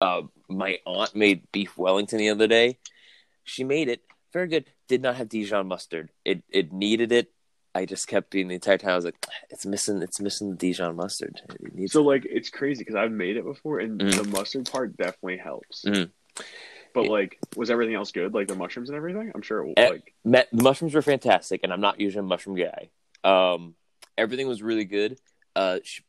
Uh, my aunt made beef Wellington the other day. She made it very good. Did not have Dijon mustard. It it needed it. I just kept being the entire time. I was like, it's missing. It's missing the Dijon mustard. It needs So like it's crazy because I've made it before, and Mhm. the mustard part definitely helps. Mhm. But Yeah. like, was everything else good? Like the mushrooms and everything? I'm sure. It, Eh, like, Met, the mushrooms were fantastic, and I'm not usually a mushroom guy. Um, everything was really good. Uh, she,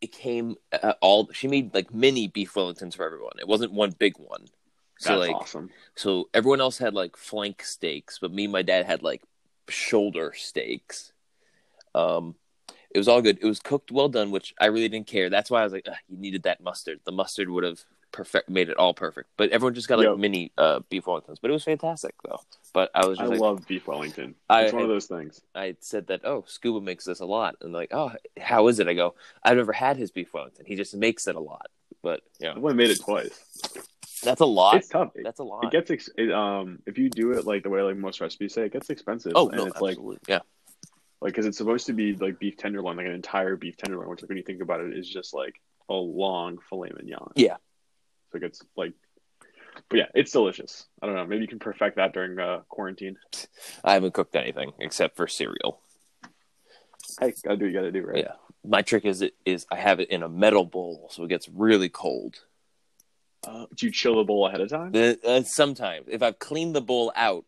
it came uh, all. She made like mini beef Wellingtons for everyone. It wasn't one big one. So that's like, awesome. so everyone else had like flank steaks, but me and my dad had like shoulder steaks. Um, it was all good. It was cooked well done, which I really didn't care. That's why I was like, "Ugh, you needed that mustard. The mustard would have perfect made it all perfect. But everyone just got like Yep. mini uh, beef Wellingtons. But it was fantastic though. But I was I just like, love beef Wellington. I- it's one of those things. I said that, oh, Scuba makes this a lot. And like, oh, how is it? I go, I've never had his beef Wellington. He just makes it a lot. But, yeah, I've only made it twice. that's a lot. It's tough. It, That's a lot. it gets ex- it, um if you do it like the way like most recipes say, it gets expensive. oh, and no, it's like absolutely. yeah. like because it's supposed to be like beef tenderloin, like an entire beef tenderloin, which like when you think about it is just like a long filet mignon. Yeah. So it gets like, but yeah, it's delicious. I don't know. Maybe you can perfect that during uh, quarantine. I haven't cooked anything except for cereal. Hey, gotta do what you gotta do, right? Yeah. My trick is it is I have it in a metal bowl so it gets really cold. Uh, do you chill the bowl ahead of time? The, uh, sometimes if I've cleaned the bowl out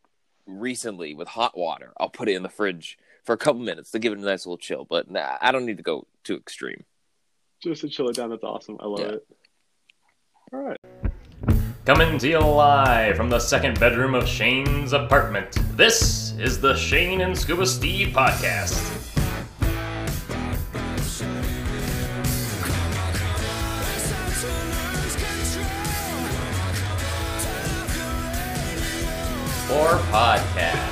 recently with hot water, I'll put it in the fridge for a couple minutes to give it a nice little chill. But nah, I don't need to go too extreme. Just to chill it down. That's awesome. I love Yeah. it. All right. Coming to you live from the second bedroom of Shane's apartment. This is the Shane and Scuba Steve podcast. Or podcast.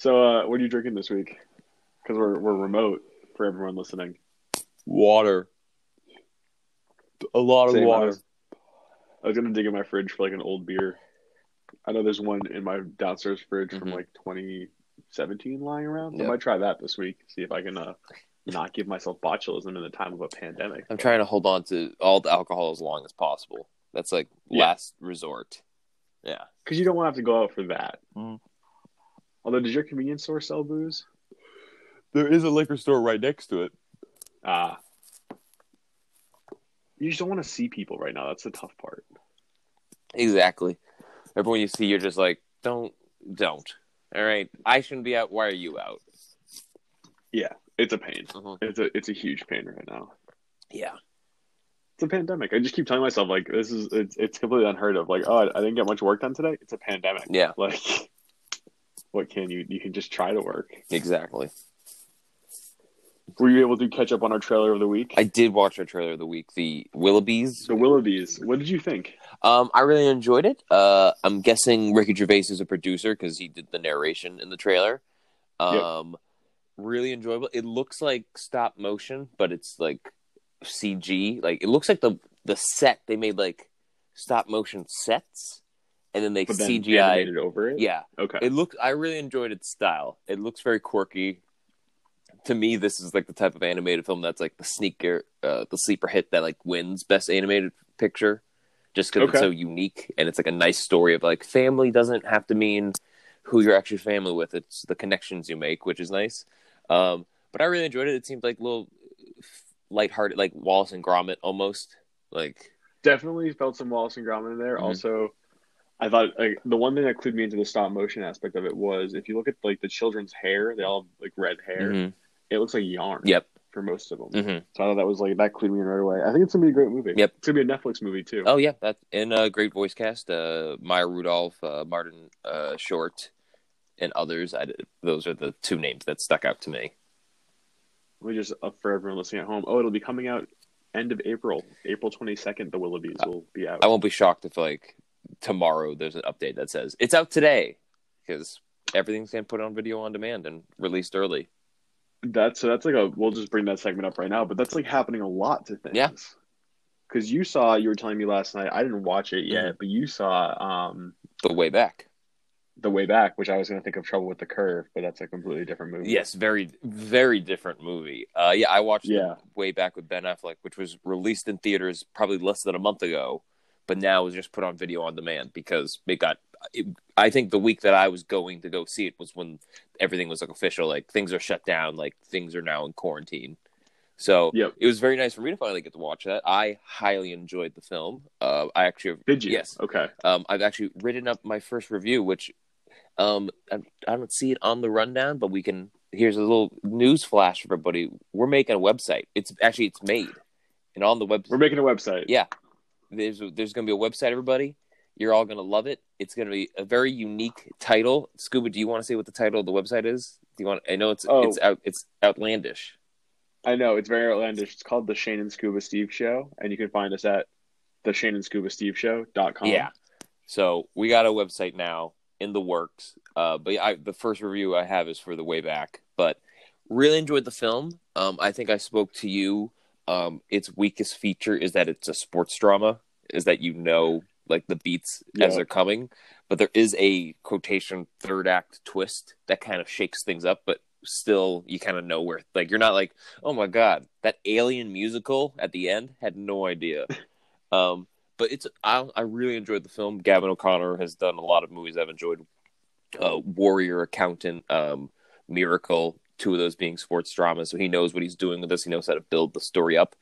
So, uh, what are you drinking this week? Because we're we're remote for everyone listening. Water. A lot Same, I was, I was gonna dig in my fridge for like an old beer. I know there's one in my downstairs fridge from Mhm. like 2017 lying around. So I might try that this week. See if I can uh, not give myself botulism in the time of a pandemic. I'm trying to hold on to all the alcohol as long as possible. That's like Yeah. last resort. Yeah. Because you don't want to have to go out for that. Mhm. Although, does your convenience store sell booze? There is a liquor store right next to it. Ah. You just don't want to see people right now. That's the tough part. Exactly. Everyone you see, you're just like, don't, don't. All right. I shouldn't be out. Why are you out? Yeah, it's a pain. Mhm. It's a it's a huge pain right now. Yeah. It's a pandemic. I just keep telling myself like this is it's it's completely unheard of. Like, oh, I, I didn't get much work done today. It's a pandemic. Yeah. Like, what can you? You can just try to work. Exactly. Were you able to catch up on our trailer of the week? I did watch our trailer of the week, the Willoughbys. the Willoughbys. What did you think? Um, I really enjoyed it. Uh, I'm guessing Ricky Gervais is a producer because he did the narration in the trailer. Um, really enjoyable. It looks like stop motion, but it's like CG. Like it looks like the the set they made like stop motion sets, and then they But then CGI. animated over it. Yeah, Okay. it looks. I really enjoyed its style. It looks very quirky. To me, this is like the type of animated film that's like the sneaker, uh, the sleeper hit that like wins best animated picture, just because Okay. it's so unique and it's like a nice story of like family doesn't have to mean who you're actually family with. It's the connections you make, which is nice. Um, but I really enjoyed it. It seemed like a little lighthearted, like Wallace and Gromit almost. Like Definitely felt some Wallace and Gromit in there. Mhm. Also, I thought like the one thing that clued me into the stop motion aspect of it was if you look at like the children's hair, they all have like red hair. mhm. It looks like yarn. yep, For most of them. hmm So I thought that was like that clued me in right away. I think it's gonna be a great movie. Yep. It's gonna be a Netflix movie too. Oh yeah, that and a great voice cast. Uh, Maya Rudolph, uh, Martin uh, Short, and others. I those are the two names that stuck out to me. Let me just up for everyone listening at home. Oh, it'll be coming out end of April, April twenty second. The Willoughbys will be out. I won't be shocked if like tomorrow there's an update that says it's out today because everything's getting put on video on demand and released early. That's so that's like a. We'll just bring that segment up right now. But that's like happening a lot to things. Yeah. Because you saw, you were telling me last night. I didn't watch it yet, Mm-hmm. but you saw um The way back. The Way Back, which I was going to think of Trouble with the Curve, but that's a completely different movie. Yes, very very different movie. Uh, yeah, I watched Yeah. way back with Ben Affleck, which was released in theaters probably less than a month ago, but now was just put on video on demand because it got. It, I think the week that I was going to go see it was when everything was like official, like things are shut down, like things are now in quarantine. So Yep. it was very nice for me to finally get to watch that. I highly enjoyed the film. Uh, I actually Did you? Yes. Okay. um, I've actually written up my first review, which um, I, I don't see it on the rundown, but we can. Here's a little news flash for everybody. We're making a website. It's actually it's made, and on the website We're making a website. Yeah, there's there's going to be a website. Everybody, you're all going to love it. It's going to be a very unique title. Scuba, do you want to say what the title of the website is? Do you want? I know it's Oh. it's out it's outlandish. I know. It's very outlandish. It's called The Shane and Scuba Steve Show, and you can find us at the Shane and Scuba Steve Show.com. Yeah. So we got a website now in the works. Uh, but I, the first review I have is for the way back. But really enjoyed the film. Um, I think I spoke to you. Um, its weakest feature is that it's a sports drama. Is that you know like the beats Yeah. as they're coming, but there is a quotation third act twist that kind of shakes things up. But still, you kind of know where like you're not like oh my god that alien musical at the end had no idea. um, but it's I, I really enjoyed the film. Gavin O'Connor has done a lot of movies I've enjoyed. Uh, Warrior Accountant, um, Miracle, two of those being sports dramas. So he knows what he's doing with this. He knows how to build the story up.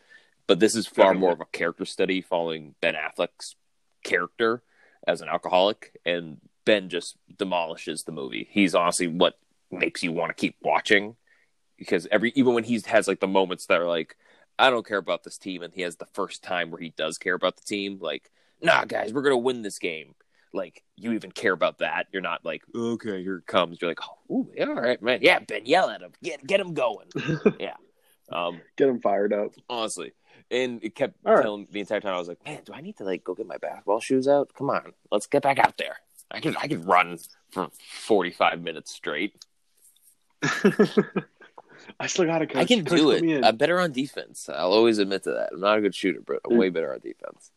But this is far more of a character study following Ben Affleck's character as an alcoholic, and Ben just demolishes the movie. He's honestly what makes you want to keep watching because every even when he has like the moments that are like I don't care about this team, and he has the first time where he does care about the team. Like, nah, guys, we're gonna win this game. Like, you even care about that. You're not like, okay, here it comes. You're like, oh, yeah, all right, man, yeah, Ben, yell at him, get get him going. yeah, um, Get him fired up. honestly, and it kept All right. telling the entire time. I was like, man, do I need to like go get my basketball shoes out? Come on, let's get back out there. I can I can run for 45 minutes straight. I still got to coach. I can Coach, do it. I'm better on defense. I'll always admit to that. I'm not a good shooter, but I'm Mm. way better on defense.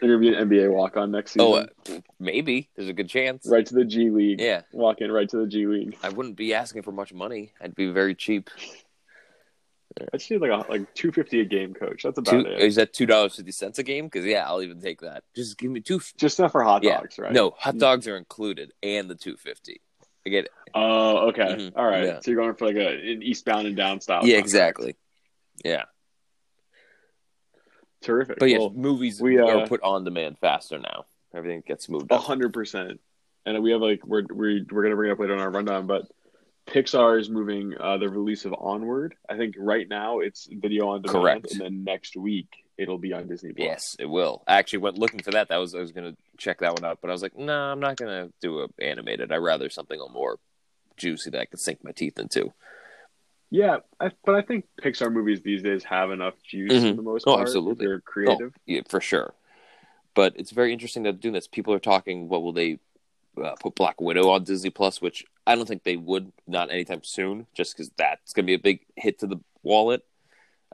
You're gonna be an NBA walk on next season. Oh, uh, maybe there's a good chance. right to the G League. Yeah, Walk in right to the G League. I wouldn't be asking for much money. I'd be very cheap. I just need like a, like two fifty a game, coach. That's about Two, it. is that two dollars fifty cents a game? Because yeah, I'll even take that. Just give me two. Just enough for hot yeah, dogs, right? no hot dogs are included and the two fifty. I get it. Oh, okay. Mhm. All right. Yeah. So you're going for like a an eastbound and down style. yeah, contract. exactly. Yeah, Terrific. but yeah, Well, movies we, uh, are put on demand faster now. Everything gets moved A hundred percent. And we have like we're we we're gonna bring it up later on our rundown, but Pixar is moving uh, the release of Onward. I think right now it's video on demand, Correct. and then next week it'll be on Disney Plus. Yes, it will. I actually went looking for that. That was I was gonna check that one out, but I was like, no, nah, I'm not gonna do a animated. I'd rather something a little more juicy that I can sink my teeth into. Yeah, I, but I think Pixar movies these days have enough juice Mhm. for the most Oh, part. absolutely. They're creative. Oh, yeah, for sure. But it's very interesting that they're doing this. People are talking. What will they uh, put Black Widow on Disney Plus? Which I don't think they would. Not anytime soon. Just because that's going to be a big hit to the wallet.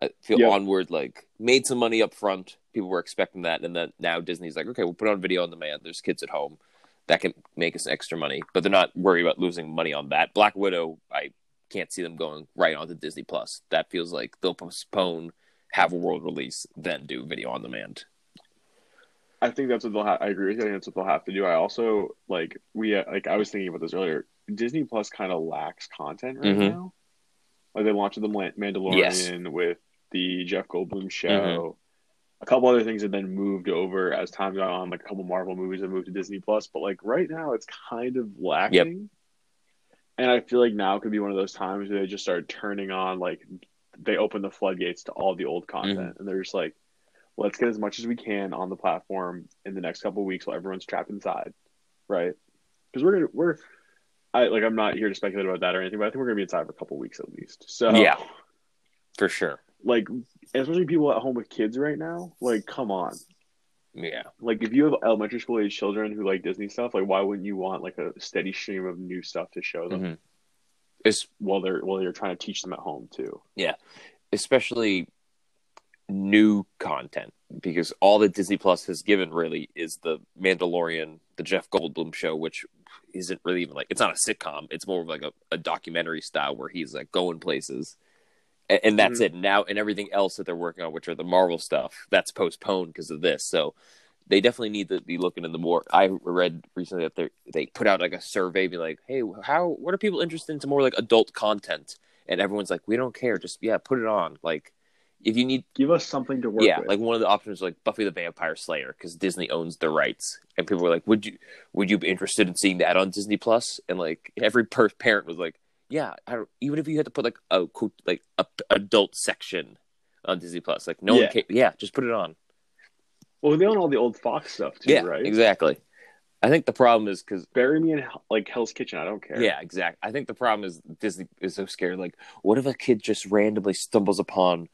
I feel Yeah. onward like made some money up front. People were expecting that, and then now Disney's like, okay, we'll put on video on demand. There's kids at home that can make us extra money, but they're not worried about losing money on that. Black Widow, I can't see them going right onto Disney Plus. That feels like they'll postpone, have a world release, then do video on demand. I think that's what they'll. Ha- I agree with you. I think that's what they'll have to do. I also like we uh, like I was thinking about this earlier. Disney Plus kind of lacks content right Mhm. now. Like they launched the Man- Mandalorian with the Jeff Goldblum show. Mm-hmm. A couple other things have been moved over as time got on. Like a couple Marvel movies have moved to Disney Plus, but like right now it's kind of lacking. And I feel like now could be one of those times where they just start turning on like they open the floodgates to all the old content, Mm-hmm. and they're just like, let's get as much as we can on the platform in the next couple of weeks while everyone's trapped inside, right? Because we're gonna we're, I like I'm not here to speculate about that or anything, but I think we're gonna be inside for a couple of weeks at least. So Yeah, for sure. like especially people at home with kids right now, like come on, Yeah, like if you have elementary school age children who like Disney stuff, like why wouldn't you want like a steady stream of new stuff to show them Mhm. it's while they're while you're trying to teach them at home too? Yeah. Especially new content because all that Disney Plus has given really is the Mandalorian, the Jeff Goldblum show, which isn't really even like it's not a sitcom. It's more of like a, a documentary style where he's like going places, and, and that's Mhm. it. Now and everything else that they're working on, which are the Marvel stuff, that's postponed because of this. So they definitely need to be looking in the more. I read recently that they they put out like a survey, be like, hey, how what are people interested into more like adult content? And everyone's like, we don't care, just yeah, put it on. Like if you need Give us something to work yeah, with. like one of the options like Buffy the Vampire Slayer because Disney owns the rights, and people were like, "Would you would you be interested in seeing that on Disney Plus?" And like every per- parent was like, "Yeah, even if you had to put like a quote like a adult section on Disney Plus, like no Yeah. one can, yeah, just put it on." well, they own all the old Fox stuff too, yeah, right? exactly. I think the problem is because Bury me in like Hell's Kitchen. I don't care. yeah, exactly. I think the problem is Disney is so scared. Like, what if a kid just randomly stumbles upon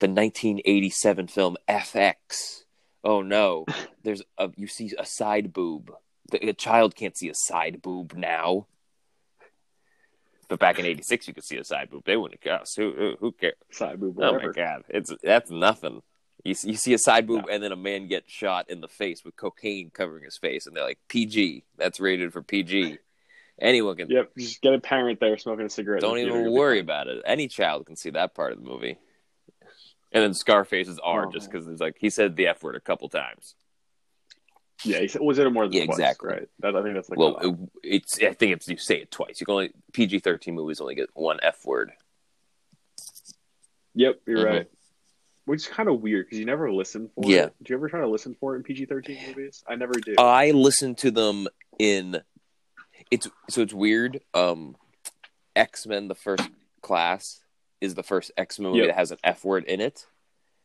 the 1987 film FX? Oh no, there's a you see a side boob. The, a child can't see a side boob now. But back in '86, you could see a side boob. They wouldn't care. Who, who, who cares? Side boob, Oh my god, it's that's nothing. You see, you see a side boob, and then a man gets shot in the face with cocaine covering his face, and they're like PG. That's rated for PG. Anyone can. Yep, just get a parent there smoking a cigarette. Don't even worry about it. Any child can see that part of the movie. And then Scarface is R Oh. just because it's like he said the F word a couple times. Yeah, he said, was it more than Yeah, twice, exactly. Right. That, I think that's like well, it, it's I think it's you say it twice. You can only PG thirteen movies only get one F word. yep, you're Mhm. right. Which is kind of weird because you never listen for Yeah. it. Do you ever try to listen for it in PG thirteen movies? I never do. I listen to them in it's so it's weird. Um X Men the first class is the first X Men movie Yep. that has an F word in it.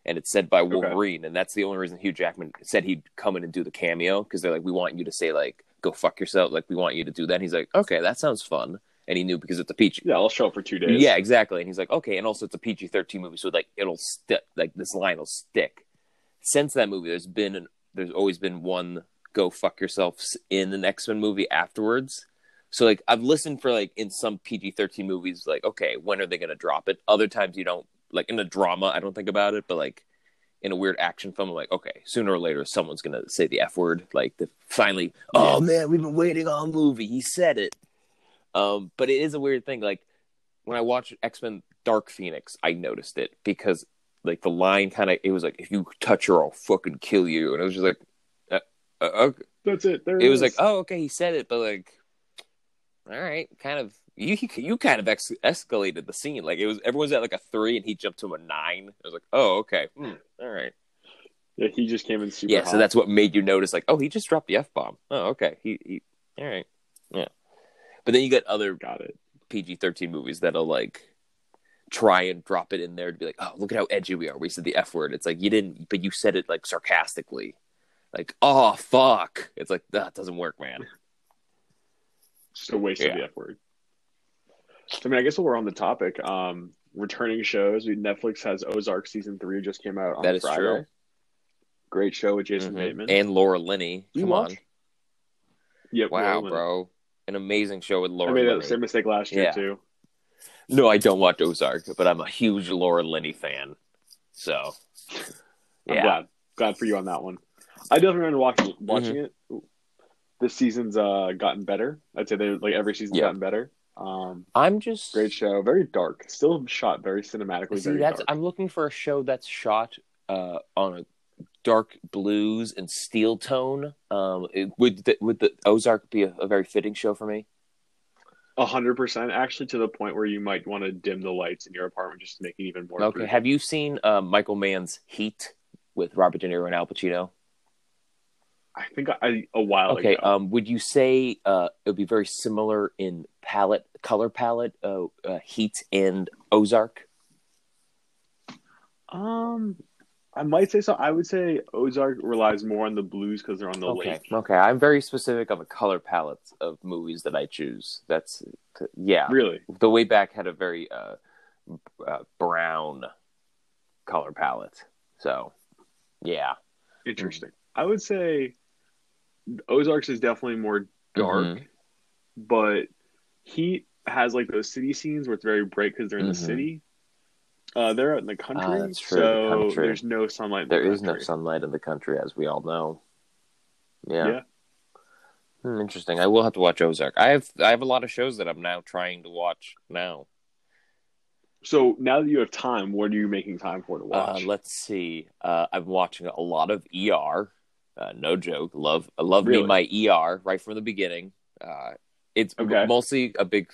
And it's said by Okay. Wolverine, and that's the only reason Hugh Jackman said he'd come in and do the cameo because they're like, we want you to say like, "Go fuck yourself," like we want you to do that. And he's like, okay, that sounds fun, and he knew because it's a PG. yeah, I'll show up for two days. Yeah, exactly. And he's like, okay, and also it's a PG thirteen movie, so like it'll stick, like this line will stick. Since that movie, there's been an, there's always been one "Go fuck yourself" in an X Men movie afterwards. So like I've listened for like in some PG thirteen movies, like okay, when are they gonna drop it? Other times you don't like in a drama, I don't think about it, but like in a weird action film, I'm like, okay, sooner or later someone's gonna say the F word. Like the finally, oh man, we've been waiting on a movie. He said it. Um, but it is a weird thing. Like when I watched X Men Dark Phoenix, I noticed it because like the line kind of it was like if you touch her, I'll fucking kill you, and it was just like, uh, uh, okay. That's it. There it was like, oh okay, he said it, but like, all right, kind of. You you kind of ex- escalated the scene. Like it was everyone's at like a three, and he jumped to a nine. I was like, oh okay, hmm, all right. yeah, he just came in super Yeah, hot. so that's what made you notice. Like, oh, he just dropped the f bomb. Oh, okay. He, he, all right, yeah. But then you get other got it. PG thirteen movies that'll like try and drop it in there to be like, oh, look at how edgy we are. We said the f word. It's like you didn't, but you said it like sarcastically. Like, oh fuck. It's like that doesn't work, man. Just a waste Yeah. of the F word. I mean, I guess while we're on the topic, um, returning shows. Netflix has Ozark season three just came out on That is Friday. true. Great show with Jason Mhm. Bateman. and Laura Linney. You Come watch? on, yep, wow, Roland. bro, an amazing show with Laura I made Linney. that same mistake last year Yeah. too. No, I don't watch Ozark, but I'm a huge Laura Linney fan. So, I'm yeah, glad. Glad for you on that one. I definitely remember watching watching Mm-hmm. it. This season's uh gotten better. I'd say they like every season's Yeah. gotten better. Um, I'm just great show, very dark. Still shot very cinematically. See, very that's dark. I'm looking for a show that's shot uh, on a dark blues and steel tone. Um, it, would the, would the Ozark be a, a very fitting show for me? A hundred percent, actually, to the point where you might want to dim the lights in your apartment just to make it even more. Okay. creepy. Have you seen uh, Michael Mann's Heat with Robert De Niro and Al Pacino? I think I a while Okay. ago. Um, would you say uh, it would be very similar in palette, color palette, uh, uh, Heat and Ozark? Um, I might say so. I would say Ozark relies more on the blues because they're on the Okay. lake. Okay. I'm very specific on the color palette of movies that I choose. That's yeah. Really? the way back had a very uh, uh, brown color palette. So, yeah, Interesting. I would say Ozarks is definitely more dark, Mhm. but Heat has like those city scenes where it's very bright because they're in Mhm. the city. Uh, they're out in the country, that's true, the so country. there's no sunlight. In there the is no sunlight in the country, as we all know. Yeah. Yeah. Hmm, interesting. I will have to watch Ozark. I have I have a lot of shows that I'm now trying to watch now. So now that you have time, what are you making time for to watch? Uh, watch? let's see. Uh, I'm watching a lot of ER. Uh, no joke. Love I love Really? me my ER right from the beginning. Uh, it's Okay. mostly a big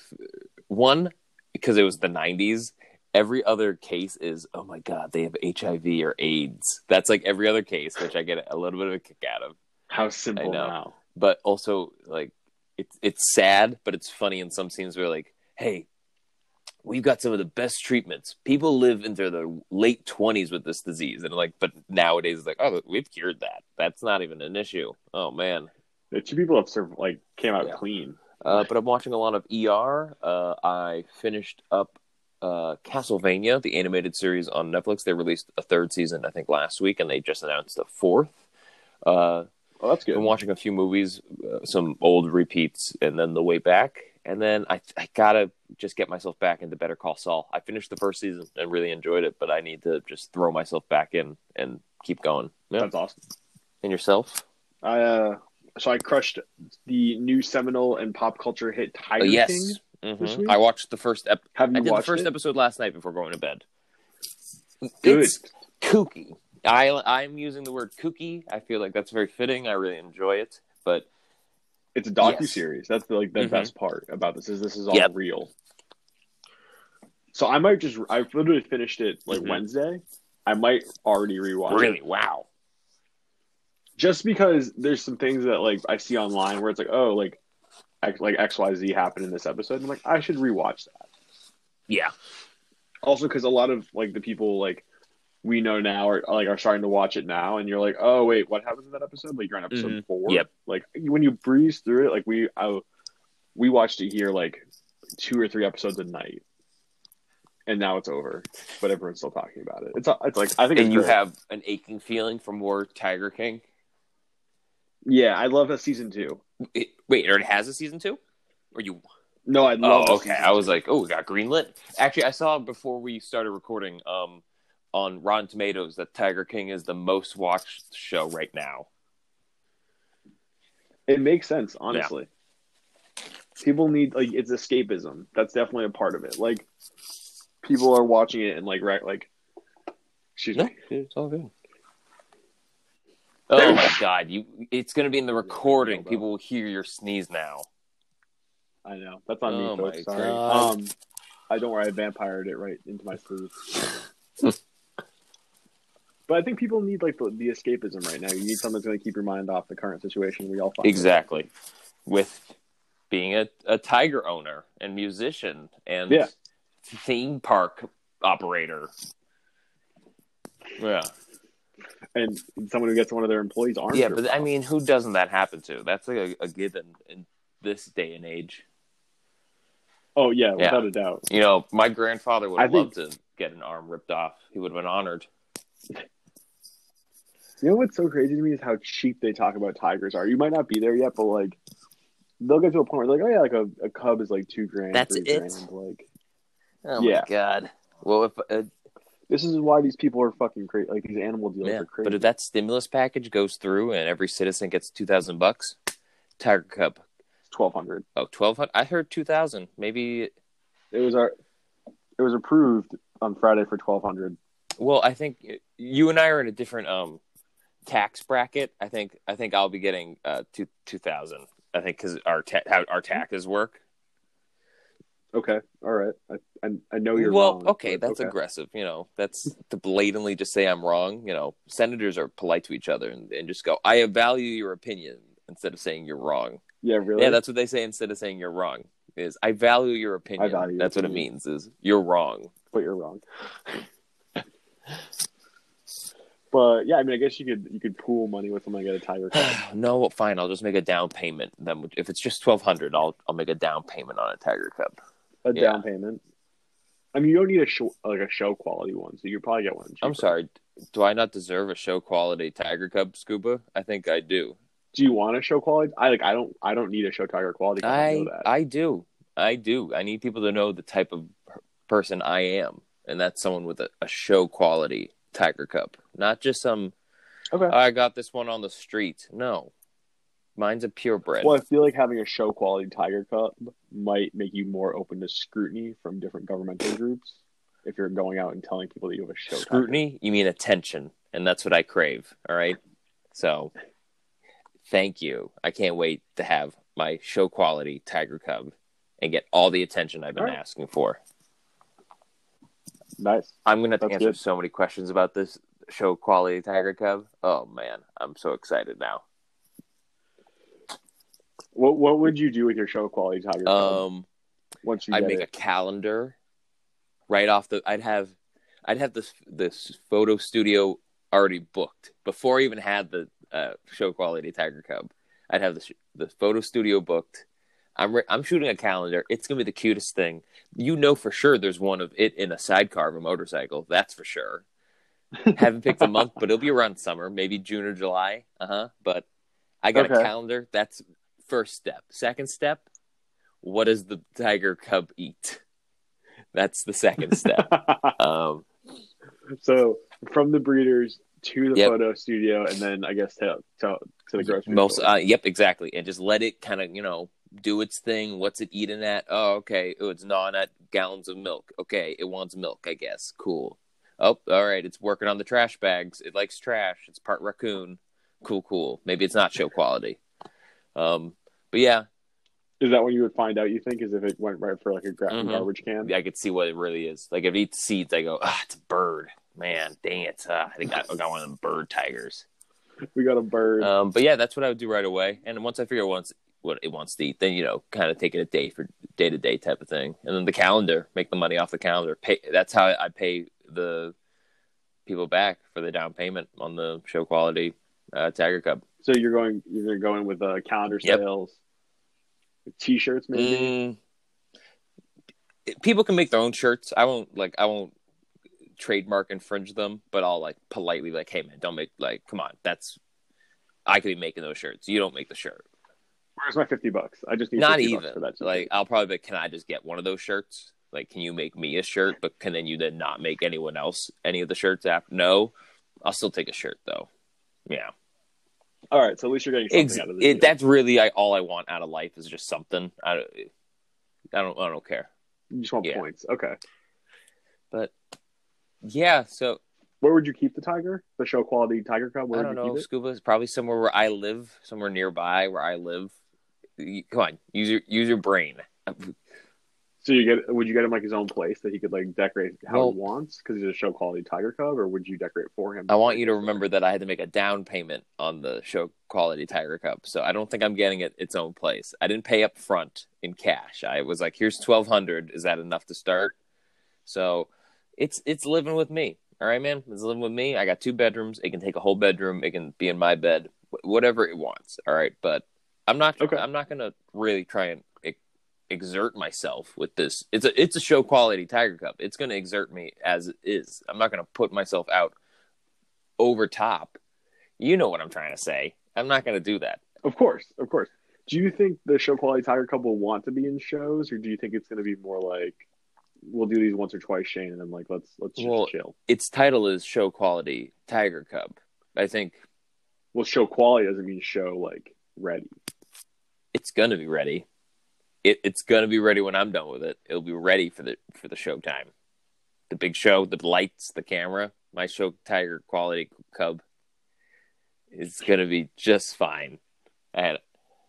one because it was the 90s. Every other case is oh my god they have HIV or AIDS. That's like every other case, which I get a little bit of a kick out of. How simple I know. now. but also like it's it's sad, but it's funny in some scenes where like, hey, we've got some of the best treatments. People live into their late twenties with this disease, and like, but nowadays it's like, oh, we've cured that. That's not even an issue. Oh man. The two people have served, like came out Yeah. clean. Uh, but I'm watching a lot of ER. Uh, I finished up uh, Castlevania, the animated series on Netflix. They released a third season, I think, last week, and they just announced a fourth. Uh, Oh, that's good. I'm watching a few movies, uh, some old repeats, and then The Way Back. And then I, I gotta just get myself back into Better Call Saul. I finished the first season and really enjoyed it, but I need to just throw myself back in and keep going. Yeah. That's awesome. And yourself? I uh, so I crushed the new seminal and pop culture hit Tiger Uh, yes. King. Mhm. I watched the first ep- Have I you did the first it? episode last night before going to bed. Good. It's kooky. I I'm using the word kooky. I feel like that's very fitting. I really enjoy it. But It's a docu series. That's the, like the Mhm. best part about this is this is all Yep. real. So I might just I literally finished it like Mhm. Wednesday. I might already rewatch really, it wow. just because there's some things that like I see online where it's like oh like like X Y Z happened in this episode. And I'm like I should rewatch that. Yeah. Also because a lot of like the people like we know now are like are starting to watch it now, and you're like oh wait what happens in that episode? Like you're on episode Mhm. four. Yep. Like when you breeze through it, like we I, we watched it here like two or three episodes a night, and now it's over, but everyone's still talking about it. It's it's like I think And you great. have an aching feeling for more Tiger King. yeah, I love that season two. It, wait, it has a season two? Or you? No, I love. Oh, okay. I was two. like, oh, we got greenlit. Actually, I saw before we started recording um, on Rotten Tomatoes that Tiger King is the most watched show right now. it makes sense honestly. People need like it's escapism. That's definitely a part of it. Like people are watching it and like right like. Excuse No, me. it's all good. Oh my god! You, it's going to be in the recording. People will hear your sneeze now. I know that's on Oh me, folks. Sorry. God. Um, I don't worry. I vampired it right into my sleeve. but I think people need like the, the escapism right now. You need something that's going to keep your mind off the current situation we all find. Exactly. With being a, a tiger owner and musician and Yeah. theme park operator. Yeah. and someone who gets one of their employees armed. Yeah, but I mean, who doesn't that happen to? That's like a, a given in this day and age. oh yeah, Yeah. without a doubt. You know, my grandfather would have think- loved to get an arm ripped off. He would have been honored. You know what's so crazy to me is how cheap they talk about tigers are. You might not be there yet, but like they'll get to a point where they're like, oh yeah, like a, a cub is like two grand, That's three it? grand. Like Oh Yeah. my god. Well, if uh, this is why these people are fucking crazy. Like these animal deals yeah, are crazy. but if that stimulus package goes through and every citizen gets two thousand bucks, Tiger Cub. twelve hundred. Oh, twelve hundred. I heard two thousand. Maybe. It was our. It was approved on Friday for twelve hundred. Well, I think you and I are in a different um tax bracket. I think I think I'll be getting uh two two thousand. I think because our ta- how our taxes work. Okay, all right. I I, I know you're well, wrong. okay, that's aggressive. You know, that's to blatantly just say I'm wrong. You know, senators are polite to each other and, and just go, "I value your opinion," instead of saying you're wrong. Yeah, really. Yeah, that's what they say instead of saying you're wrong. Is I value your opinion. value your that's what it means. Is you're wrong. but you're wrong. but yeah, I mean, I guess you could you could pool money with someone and get a tiger. Cup. no, well, fine. I'll just make a down payment. Then, if it's just twelve hundred, I'll I'll make a down payment on a Tiger Cup. a Yeah. down payment. I mean, you don't need a show like a show quality one, so you could probably get one. I'm sorry. Do I not deserve a show quality Tiger Cub scuba? I think I do. Do you want a show quality? I like. I don't. I don't need a show tiger quality. I, I. I do. I do. I need people to know the type of person I am, and that's someone with a, a show quality Tiger Cup, not just some. okay. Oh, I got this one on the street. No, Mine's a purebred. Well, I feel like having a show quality tiger cub might make you more open to scrutiny from different governmental groups if you're going out and telling people that you have a show. Scrutiny? Tiger. You mean attention, and that's what I crave. All right. So, thank you. I can't wait to have my show quality tiger cub and get all the attention I've been right. asking for. Nice. I'm gonna have to answer good. so many questions about this show quality tiger cub. Oh man, I'm so excited now. What What would you do with your show quality tiger cub Um, once you I'd make it? a calendar right off the. I'd have, I'd have this this photo studio already booked before I even had the uh, show quality tiger cub. I'd have the the photo studio booked. I'm re- I'm shooting a calendar. It's gonna be the cutest thing. You know for sure. There's one of it in a sidecar of a motorcycle. That's for sure. Haven't picked a month, but it'll be around summer, maybe June or July. Uh huh. But I got a calendar. That's first step. Second step. What does the tiger cub eat? That's the second step. um, so from the breeders to the Yep. photo studio, and then I guess to to, to the grocery most, store. uh, yep, exactly, and just let it kind of, you know, do its thing. What's it eating at? Oh, okay. Oh, it's gnawing at gallons of milk. Okay, it wants milk. I guess. Cool. Oh, all right. It's working on the trash bags. It likes trash. It's part raccoon. Cool, cool. Maybe it's not show quality. Um, but yeah, Is that what you would find out? You think is if it went right for like a gra- Mhm. garbage can? Yeah, I could see what it really is. Like if it eats seeds, I go, ah, it's a bird. Man, dang it. Uh, I think I I got one of them bird tigers. We got a bird. Um, but yeah, that's what I would do right away. And once I figure out what's, what it wants to eat, then you know, kind of take it a day for day to day type of thing. And then the calendar, make the money off the calendar. Pay. That's how I pay the people back for the down payment on the show quality uh, Tiger Cub. so you're going you're gonna go in with uh, calendar Yep. sales, t-shirts maybe. Mm, people can make their own shirts. I won't like. I won't trademark infringe them, but I'll like politely like, hey man, don't make like, come on, that's. I could be making those shirts. You don't make the shirt. Where's my fifty bucks? I just need not 50 even for that. like i'll probably be can i just get one of those shirts like can you make me a shirt but can then you then not make anyone else any of the shirts after no i'll still take a shirt though yeah all right, so at least you're getting something Ex- out of this. it, that's really I, all i want out of life is just something i don't i don't, I don't care you just want yeah. points. Okay. but yeah so Where would you keep the tiger? The show quality tiger cub? Where i don't you know keep it? scuba is probably somewhere where i live somewhere nearby where i live come on use your use your brain So you get would you get him like his own place that he could like decorate how Well- he wants because he's a show quality tiger cub, or would you decorate for him? I want you to remember that I had to make a down payment on the show quality Tiger Cub, so I don't think I'm getting it its own place. I didn't pay up front in cash. I was like, "Here's twelve hundred. Is that enough to start?" So it's it's living with me. All right, man. It's living with me. I got two bedrooms. It can take a whole bedroom. It can be in my bed, whatever it wants. All right, but I'm not. Okay. I'm not gonna really try and exert myself with this. It's a it's a show quality Tiger Cup. It's gonna exert me as it is. I'm not gonna put myself out over top. You know what I'm trying to say. I'm not gonna do that. Of course, of course. Do you think the show quality tiger cub will want to be in shows, or do you think it's going to be more like we'll do these once or twice, Shane, and then like let's let's just Well- chill. Its title is show quality Tiger Cub. I think Well, show quality doesn't mean show like ready. It's gonna be ready. It, it's gonna be ready when I'm done with it. It'll be ready for the for the showtime. The big show, the lights, the camera. My show Tiger Quality Cub is gonna be just fine. And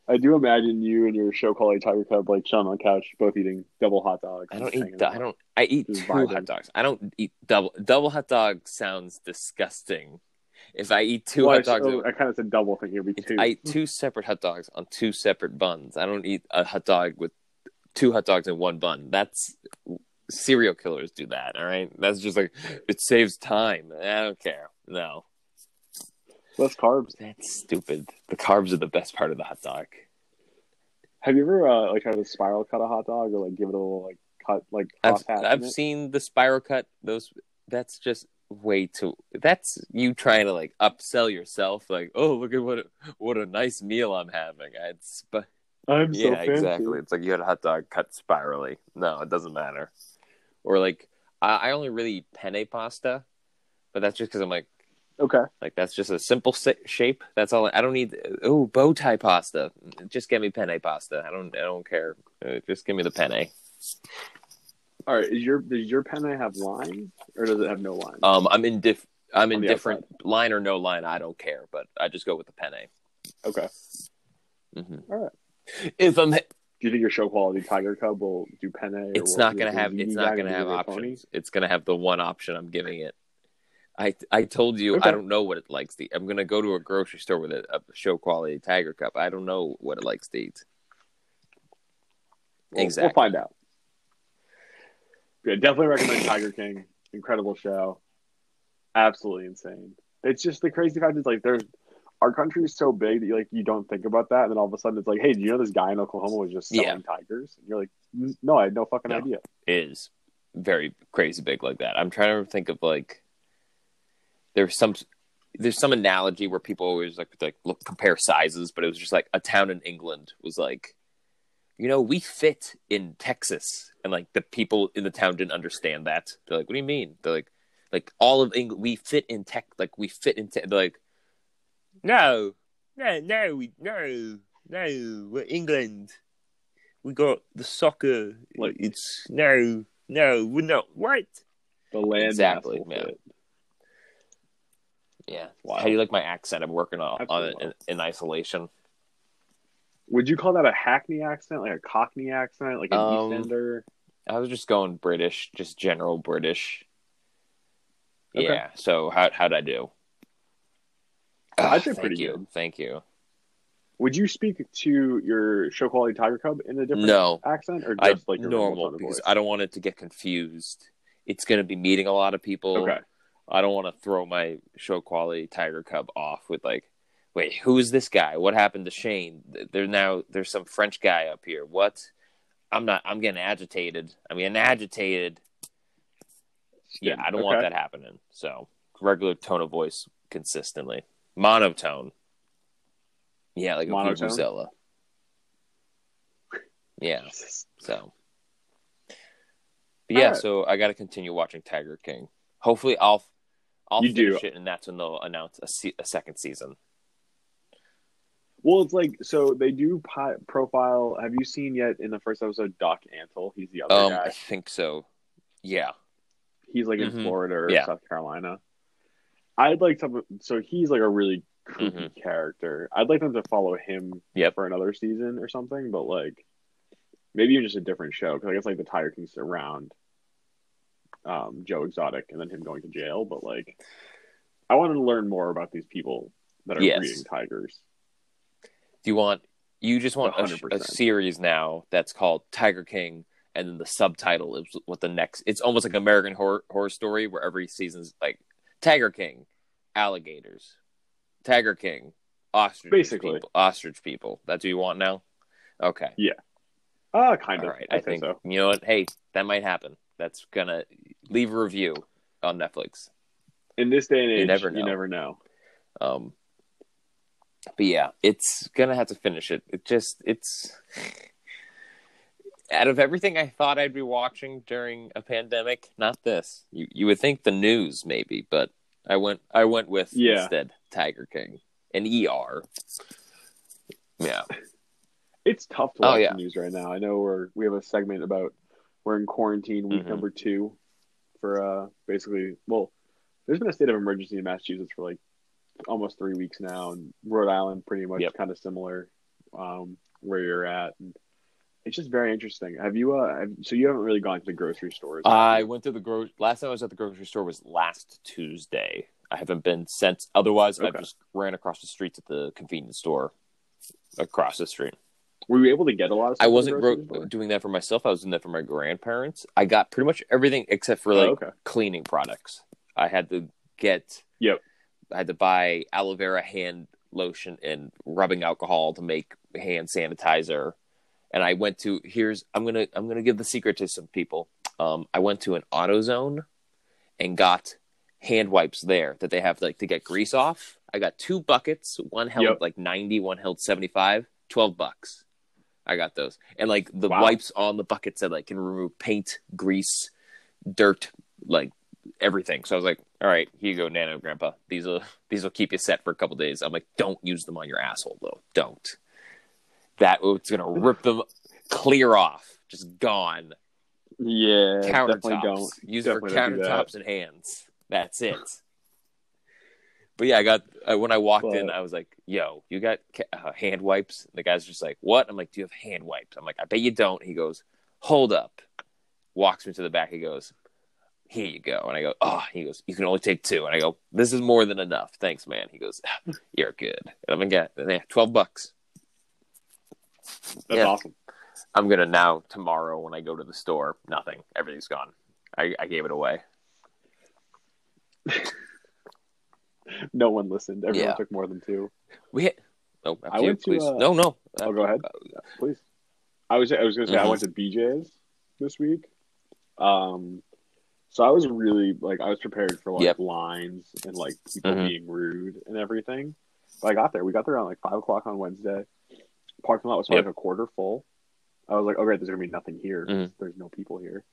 I do imagine you and your show quality tiger cub like chilling on the couch, both eating double hot dogs. I don't eat. I don't. I eat two vibing. hot dogs. I don't eat double. Double hot dog sounds disgusting. If I eat two Well, hot dogs, I, I kind of said double, thinking it'd be two. I eat two separate hot dogs on two separate buns. I don't eat a hot dog with two hot dogs in one bun. That's serial killers do that. All right, that's just like it saves time. I don't care. No, Less carbs. that's stupid. The carbs are the best part of the hot dog. Have you ever uh, like tried to spiral cut a hot dog or like give it a little like cut like I've cross hatch in I've seen the spiral cut. Those that's just way to That's you trying to like upsell yourself. Like, oh, look at what a, what a nice meal I'm having. It's but I'm so yeah, fancy. exactly. It's like you had a hot dog cut spirally. No, it doesn't matter. Or like I, I only really eat penne pasta, but that's just because I'm like Okay. Like that's just a simple si- shape. That's all. I don't need. Oh, bow tie pasta. Just get me penne pasta. I don't. I don't care. Uh, just give me the penne. All right. Is your does your penne have lines or does it have no lines? Um, I'm in diff. I'm On in the different line or no line. I don't care, but I just go with the pen A. okay. hmm All right. If I'm, Do you think your show quality Tiger Cub will do pen A? it's not gonna have. It's not gonna have options. It's gonna have the one option I'm giving it. I I told you Okay. I don't know what it likes to eat. I'm gonna go to a grocery store with a, a show quality Tiger Cup. I don't know what it likes to eat. We'll, Exactly. We'll find out. Yeah, definitely recommend Tiger King. Incredible show. Absolutely insane. It's just the crazy fact is like there's our country is so big that you like you don't think about that, and then all of a sudden it's like, hey, do you know this guy in Oklahoma was just selling Yeah. tigers? And you're like, no, I had no fucking No. idea. is very crazy big like that. I'm trying to think of like there's some there's some analogy where people always like like look compare sizes, but it was just like a town in England was like, you know, we fit in Texas, and like the people in the town didn't understand that. They're like, what do you mean? They're like, like all of England, we fit in tech, like we fit in. Te-. They're like, no, no, no, we no, no, we're England. We got the soccer. Like- it's no, no, we're not. What? The land Exactly, yeah. fit. Yeah. Wow. How do you like my accent? I'm working on, on it in, in isolation. Would you call that a Hackney accent, like a Cockney accent, like an Um, Eastender? I was just going British, just general British. Okay. Yeah. So how how'd I do? I'd Ah, say thank pretty you. good. Thank you. Would you speak to your show quality Tiger Cub in a different No, accent, or I just like your normal because voice? I don't want it to get confused. It's going to be meeting a lot of people. Okay. I don't want to throw my show quality Tiger Cub off with like, wait, who is this guy? What happened to Shane? There now there's some French guy up here. What? I'm not. I'm getting agitated. I'm getting agitated. Yeah, I don't want that happening. So regular tone of voice consistently, monotone. Yeah, like a Monotone? vuvuzela. Yeah. So, but yeah, Alright. so I got to continue watching Tiger King. Hopefully, I'll I'll You do. finish it, and that's when they'll announce a, se- a second season. Well, it's like so they do pi- profile. Have you seen yet in the first episode Doc Antle? He's the other Um, guy. I think so. Yeah, He's like in Mhm. Florida or Yeah. South Carolina. I'd like to. So he's like a really creepy character. I'd like them to follow him Mm-hmm. Yep. for another season or something. But like maybe even just a different show because I guess like the Tiger King's around um, Joe Exotic and then him going to jail. But like I wanted to learn more about these people that are Yes. breeding tigers. You want? You just want a, a series now that's called Tiger King, and then the subtitle is what the next. It's almost like American Horror, horror Story, where every season's like Tiger King, alligators, Tiger King, ostrich Basically. people, ostrich people. That's what you want now. Okay. Yeah, ah, kind All of. right. I I think so. you know what? Hey, that might happen. That's gonna leave a review on Netflix. In this day and age, You never know. You never know. Um, but yeah, it's gonna have to finish it. It just it's out of everything I thought I'd be watching during a pandemic, not this. You you would think the news maybe, but I went I went with Yeah. instead Tiger King and ER. Yeah. It's tough to Oh, watch yeah. the news right now. I know we're we have a segment about we're in quarantine week Mhm. number two for uh basically well, there's been a state of emergency in Massachusetts for like almost three weeks now, and Rhode Island pretty much Yep. kind of similar um, where you're at. And it's just very interesting. Have you uh have, so you haven't really gone to the grocery stores? I went to the gro. Last time I was at the grocery store was last Tuesday. I haven't been since. Otherwise, I just ran across the streets at the convenience store across the street. Were you able to get a lot of? Stuff I wasn't gro- doing that for myself. I was doing that for my grandparents. I got pretty much everything except for Oh, like okay. cleaning products. I had to get. Yep. I had to buy aloe vera hand lotion and rubbing alcohol to make hand sanitizer. And I went to here's I'm gonna I'm gonna give the secret to some people. Um, I went to an AutoZone and got hand wipes there that they have like to get grease off. I got two buckets. One held Yep. like 90, one held 75, 12 bucks. I got those. And like the Wow. wipes on the bucket said like can remove paint, grease, dirt, like everything. So I was like, all right, here you go, Nano Grandpa. These will these will keep you set for a couple days. I'm like, don't use them on your asshole though. Don't. That it's gonna rip them clear off, just gone. Yeah, Countertops. definitely don't. Use Definitely it for countertops and hands. That's it. but yeah, I got uh, when I walked in, I was like, "Yo, you got ca- uh, hand wipes?" The guy's just like, "What?" I'm like, "Do you have hand wipes?" I'm like, "I bet you don't." He goes, "Hold up." Walks me to the back. He goes, "Here you go." And I go, "Oh." He goes, "You can only take two. And I go, "This is more than enough. Thanks, man." He goes, "You're good." And I'm like, "Yeah, yeah, twelve bucks." That's Yeah. awesome. I'm gonna now tomorrow when I go to the store. Nothing. Everything's gone. I, I gave it away. No one listened. Everyone Yeah. took more than two. We hit. Oh, I went to, please. uh, no, no. Oh, go ahead. Please. I was I was gonna say I Mhm. went to BJ's this week. Um, so I was really like I was prepared for like Yep. lines and like people Mhm. being rude and everything. But I got there. We got there around like five o'clock on Wednesday. Parking lot was Yep. like a quarter full. I was like, oh great, there's gonna be nothing here. Mhm. There's no people here.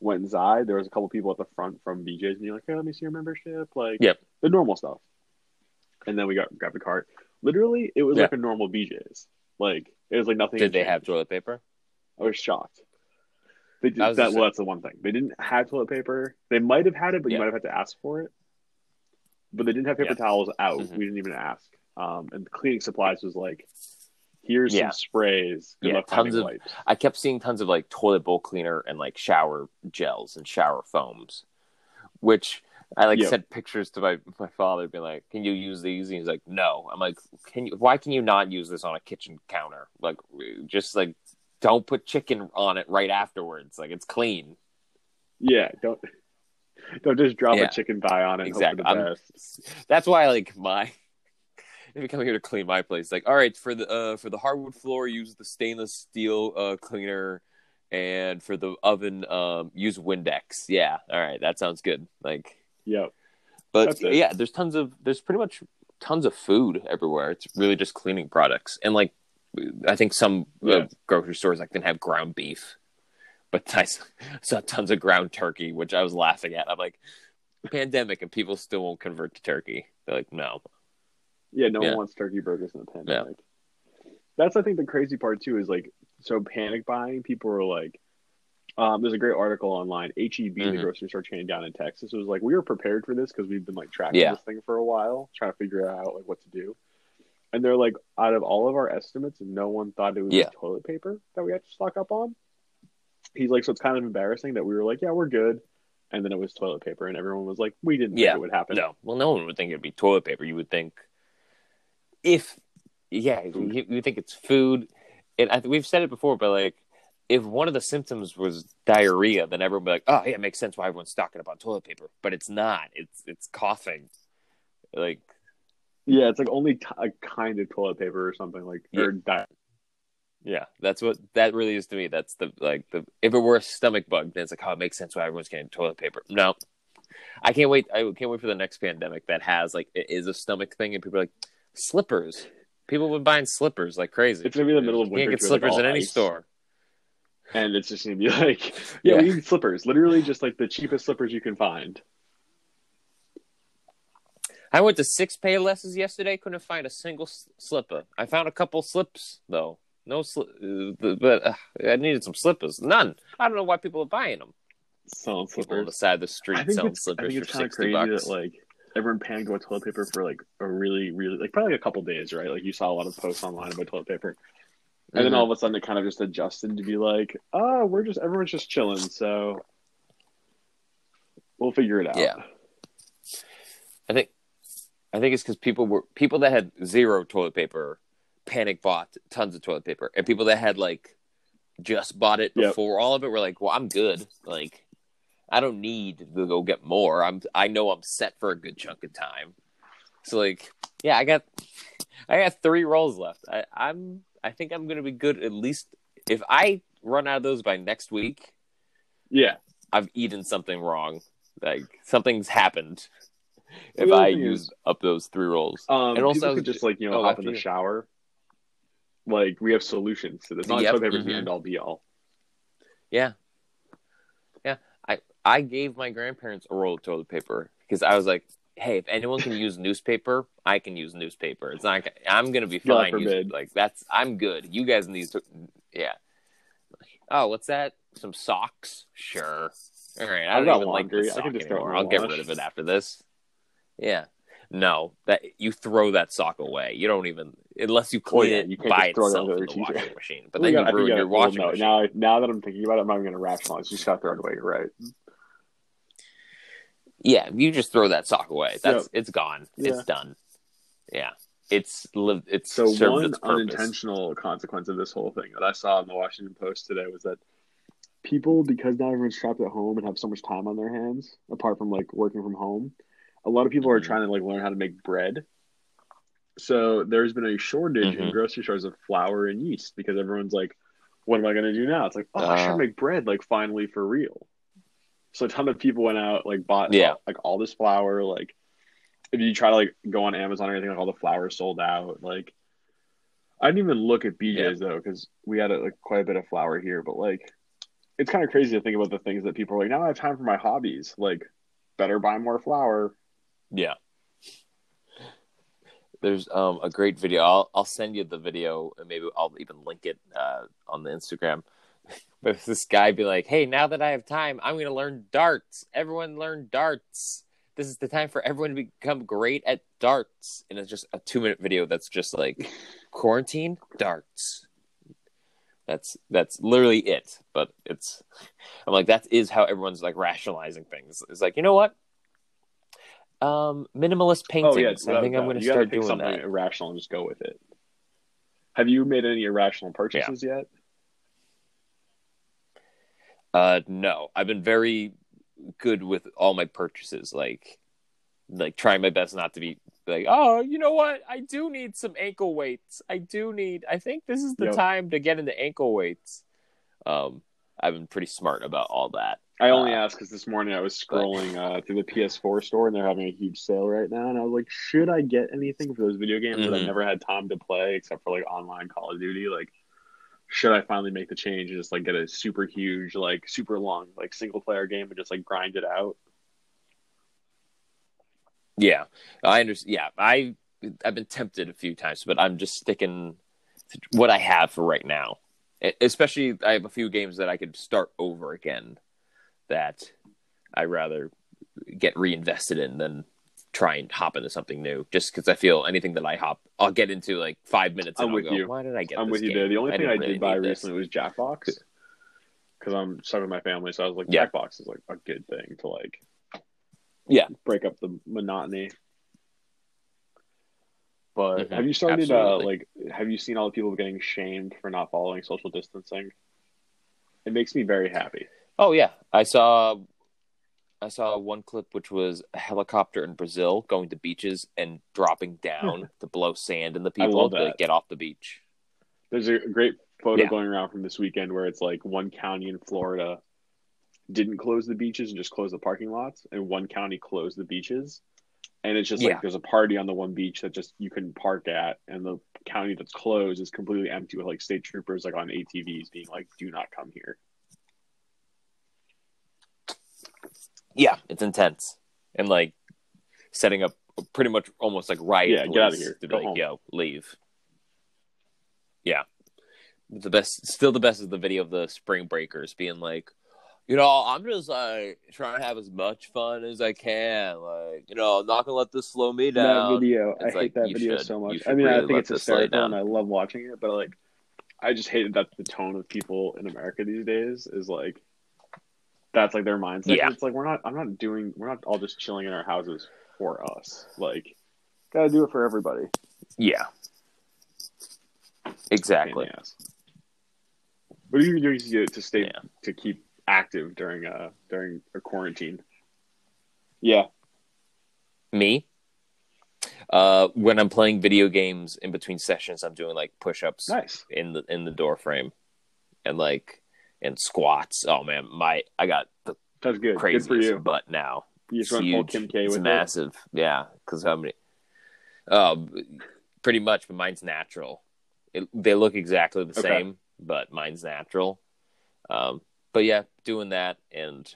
Went inside. There was a couple people at the front from BJ's, and you're like, hey, let me see your membership. Like, Yep. the normal stuff. And then we got grabbed a cart. Literally, it was Yeah. like a normal BJ's. Like it was like nothing. Did they have toilet paper? I was shocked. They did was that. Well, that's the one thing. They didn't have toilet paper. They might have had it, but you might have had to ask for it. But they didn't have paper Yeah. towels out. Mhm. We didn't even ask. Um, and cleaning supplies was like, here's Yeah. some sprays. Good Yeah, tons of- wipes. I kept seeing tons of like toilet bowl cleaner and like shower gels and shower foams, which I like Yep. sent pictures to my my father, being like, "Can you use these?" And he's like, "No." I'm like, "Can you? Why can you not use this on a kitchen counter? Like, just like don't put chicken on it right afterwards. Like it's clean." Yeah, don't don't just drop Yeah. a chicken thigh on it. Exactly. And hope for the I'm- best. That's why like my if you come here to clean my place, like all right for the uh, for the hardwood floor, use the stainless steel uh, cleaner, and for the oven, um, use Windex. Yeah, all right, that sounds good. Like, Yep. but yeah, there's tons of there's pretty much tons of food everywhere. It's really just cleaning products, and like I think some uh, grocery stores like didn't have ground beef, but I saw tons of ground turkey, which I was laughing at. I'm like, pandemic, and people still won't convert to turkey. They're like, no. Yeah, no Yeah. one wants turkey burgers in the pandemic. That's I think the crazy part too is like so panic buying. People were like, um, there's a great article online. HEB, the Mhm. grocery store chain down in Texas, was like, we were prepared for this because we've been like tracking Yeah. this thing for a while, trying to figure out like what to do. And they're like, out of all of our estimates, no one thought it was Yeah. toilet paper that we had to stock up on. He's like, so it's kind of embarrassing that we were like, yeah, we're good, and then it was toilet paper, and everyone was like, we didn't think Yeah. it would happen. No, well, no one would think it'd be toilet paper. You would think if, yeah, you, you think it's food. And I, we've said it before, but like, if one of the symptoms was diarrhea, then everyone would be like, "Oh, yeah, it makes sense why everyone's stocking up on toilet paper." But it's not. It's it's coughing. Like, Yeah, it's like only t- a kind of toilet paper or something like Yeah. or di- yeah, that's what that really is to me. That's the like the if it were a stomach bug, then it's like, oh, it makes sense why everyone's getting toilet paper. No, I can't wait. I can't wait for the next pandemic that has like it is a stomach thing, and people are like slippers. People have been buying slippers like crazy. It's gonna be the middle of winter. You can't get like, slippers all in any ice. store. and it's just gonna be like, yeah, Yeah. we need slippers. Literally, just like the cheapest slippers you can find. I went to six Paylesses yesterday. Couldn't find a single slipper. I found a couple slips though. No slip, uh, but uh, I needed some slippers. None. I don't know why people are buying them. Selling People on the side of the street selling it's, I slippers think for it's of sixty crazy bucks. that like everyone panicked about toilet paper for like a really, really like probably a couple days, right? Like you saw a lot of posts online about toilet paper, and then Mhm. all of a sudden it kind of just adjusted to be like, oh, we're just everyone's just chilling, so we'll figure it out. Yeah. I think I think it's because people were people that had zero toilet paper panic bought tons of toilet paper, and people that had like just bought it Yep. before all of it were like, "Well, I'm good. Like, I don't need to go get more. I'm I know I'm set for a good chunk of time." So like, yeah, I got I got three rolls left. I, I'm I think I'm gonna be good at least if I run out of those by next week. yeah. I've eaten something wrong. Like something's happened. The If I used is- up those three rolls. Um, And also, people I could just like you know oh, hop in the you. shower. Like we have solutions to this. Not Yep, toilet paper is the mhm. end all be all. Yeah. Yeah. I I gave my grandparents a roll of toilet paper because I was like, "Hey, if anyone can use newspaper, I can use newspaper. It's not. I'm gonna be God fine. Using, like that's. I'm good. You guys need to. Yeah. Oh, what's that? Some socks? Sure. All right. I I've don't got even like laundry. this I sock can just throw it anymore. I'll get rid of it after this. Yeah. No, that you throw that sock away. You don't even unless you clean yeah, it you by throw it itself under in the washing machine. But then got- I you ruin got your washing no, machine. Now, now that I'm thinking about it, I'm not even gonna rationalize. You just gotta throw it away. You're right. Yeah, you just throw that sock away. That's Yep. it's gone. Yeah. It's done. Yeah, it's lived. It's So one its unintentional consequence of this whole thing that I saw in the Washington Post today was that people, because now everyone's trapped at home and have so much time on their hands, apart from like working from home, a lot of people are Mhm. trying to like learn how to make bread. So there's been a shortage in Mhm. grocery stores of flour and yeast because everyone's like, "What am I going to do now?" It's like, "Oh, I should Ah. make bread like finally for real." So a ton of people went out like bought Yeah. like all this flour. Like if you try to like go on Amazon or anything, like all the flour sold out. Like I didn't even look at BJ's though because we had like quite a bit of flour here. But like it's kind of crazy to think about the things that people are like. Now I have time for my hobbies. Like better buy more flour. Yeah. There's um a great video. I'll I'll send you the video and maybe I'll even link it uh, on the Instagram. But this guy be like, "Hey, now that I have time, I'm going to learn darts. Everyone learn darts. This is the time for everyone to become great at darts." And it's just a 2-minute video that's just like quarantine darts. That's that's literally it. But it's I'm like that is how everyone's like rationalizing things. It's like, "You know what? Um, minimalist paintings. I think I'm going to start doing something that. irrational and just go with it. Have you made any irrational purchases yet? Uh, no, I've been very good with all my purchases. Like, like trying my best not to be like, oh, you know what? I do need some ankle weights. I do need. I think this is the Yep. time to get into ankle weights. Um, I've been pretty smart about all that. I only Uh, asked because this morning I was scrolling uh, through the PS4 store and they're having a huge sale right now, and I was like, should I get anything for those video games that I've Mhm. never had time to play except for like online Call of Duty? Like, should I finally make the change and just like get a super huge, like super long, like single player game and just like grind it out? Yeah, I understand. Yeah, I I've been tempted a few times, but I'm just sticking to what I have for right now. Especially, I have a few games that I could start over again that I rather get reinvested in than try and hop into something new. Just because I feel anything that I hop, I'll get into like five minutes. I'm with go, you. Why did I get? I'm this with you game? there. The only thing I really did buy need this." recently was Jackbox because I'm stuck with my family, so I was like, Yeah. Jackbox is like a good thing to like, Yeah. break up the monotony. But Mhm. have you started uh, like have you seen all the people getting shamed for not following social distancing? It makes me very happy. Oh yeah, I saw. I saw one clip which was a helicopter in Brazil going to beaches and dropping down to blow sand in the people to get off the beach. There's a great photo Yeah. going around from this weekend where it's like one county in Florida didn't close the beaches and just closed the parking lots, and one county closed the beaches. And it's just Yeah. like there's a party on the one beach that just you couldn't park at, and the county that's closed is completely empty with like state troopers like on ATVs being like, "Do not come here." Yeah, it's intense and like setting up pretty much almost like riot. Yeah, get outta police here. To Go like, home. yo, leave. Yeah, the best. Still, the best is the video of the Spring Breakers being like, you know, I'm just like trying to have as much fun as I can. Like, you know, I'm not gonna let this slow me down. That video, I It's hate that video should- so much. I mean, I think it's hysterical, and. I love watching it. But like, I just hated that the tone of people in America these days. Is like, that's like their mindset. Yeah. It's like we're not. I'm not doing. We're not all just chilling in our houses for us. Like, gotta do it for everybody. Yeah, exactly. What are you doing to, to stay Yeah. to keep active during uh during a quarantine? Yeah, Me, uh, when I'm playing video games in between sessions, I'm doing like push-ups. nice. in the in the door frame and like and squats. Oh man, my I got the That's good. Good for craziest you. butt now. You just It's went full huge. Kim K It's with it. massive. Yeah, because how many? Um, pretty much, but mine's natural. It, they look exactly the Okay. same, but mine's natural. Um, but yeah, doing that and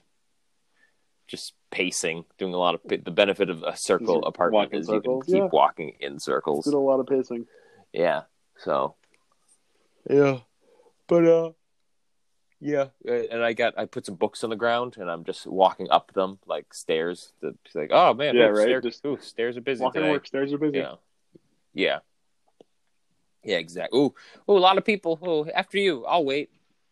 just pacing, doing a lot of the benefit of a circle Just apartment walking is you can keep Yeah. walking in circles. Did a lot of pacing. Yeah. So. Yeah, but uh, yeah, and I got I put some books on the ground, and I'm just walking up them like stairs. To, like, oh man, Yeah, ooh, right, Stairs, just ooh, stairs are busy Walking today. work, stairs are busy. Yeah, yeah, yeah, exactly. Ooh, ooh, a lot of people. Oh, after you, I'll wait.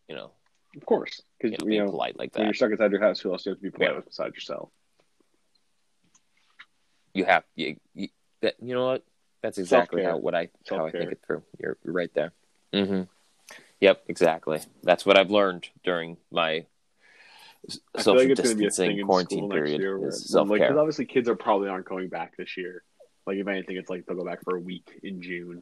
You know, Of course, because you know, you know polite like when that. you're stuck inside your house, who else do you have to be polite Yeah. with beside yourself? You have you, you that you know what? That's exactly Self-care. how what I how I think it through. You're, you're right there. Mm-hmm. Yep, exactly. That's what I've learned during my s- I feel social like it's going to be a distancing quarantine period. year. Where, is like, self-care. because obviously kids are probably aren't going back this year. Like, if anything, it's like they'll go back for a week in June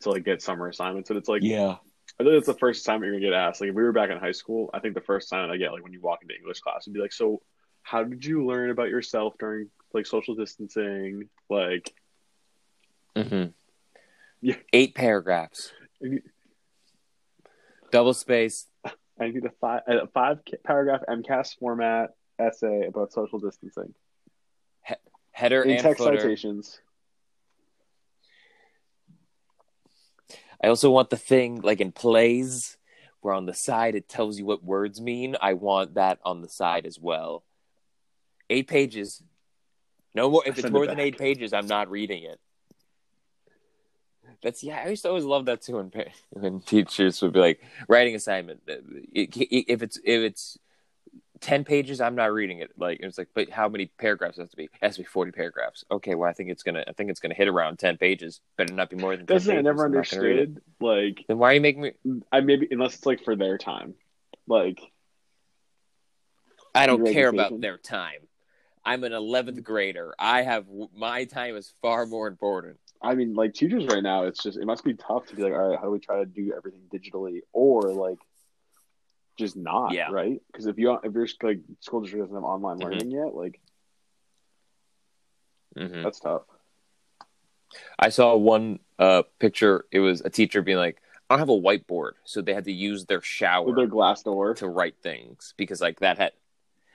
to like get summer assignments. And it's like, yeah. I think it's the first time you're gonna get asked. Like, if we were back in high school, I think the first time I get like when you walk into English class, would be like, "So, how did you learn about yourself during like social distancing?" Like, Mm-hmm. Yeah. Eight paragraphs. Double space. I need a five a five paragraph MCAS format essay about social distancing Header in and text footer. citations. I also want the thing like in plays where on the side it tells you what words mean. I want that on the side as well. Eight pages. No more. If it's Send it more than eight pages, I'm not reading it. That's yeah. I used to always love that too when when teachers would be like writing assignment. If it's if it's ten pages, I'm not reading it. Like it's like, but how many paragraphs does it have to be? It has to be forty paragraphs. Okay, well I think it's gonna I think it's gonna hit around ten pages. Better not be more than 10 That's thing I never I'm not gonna read it. understood. Like, Then why are you making me? I maybe unless it's like for their time. Like, I don't care about their time. I'm an 11th grader. I have my time is far more important. I mean, like teachers right now, it's just it must be tough to be like, all right, how do we try to do everything digitally, or like just not, Yeah. right? Because if you if your like school district doesn't have online Mhm. learning yet, like hmm that's tough. I saw one uh, picture. It was a teacher being like, "I don't have a whiteboard," so they had to use their shower With their glass door, to write things because like that had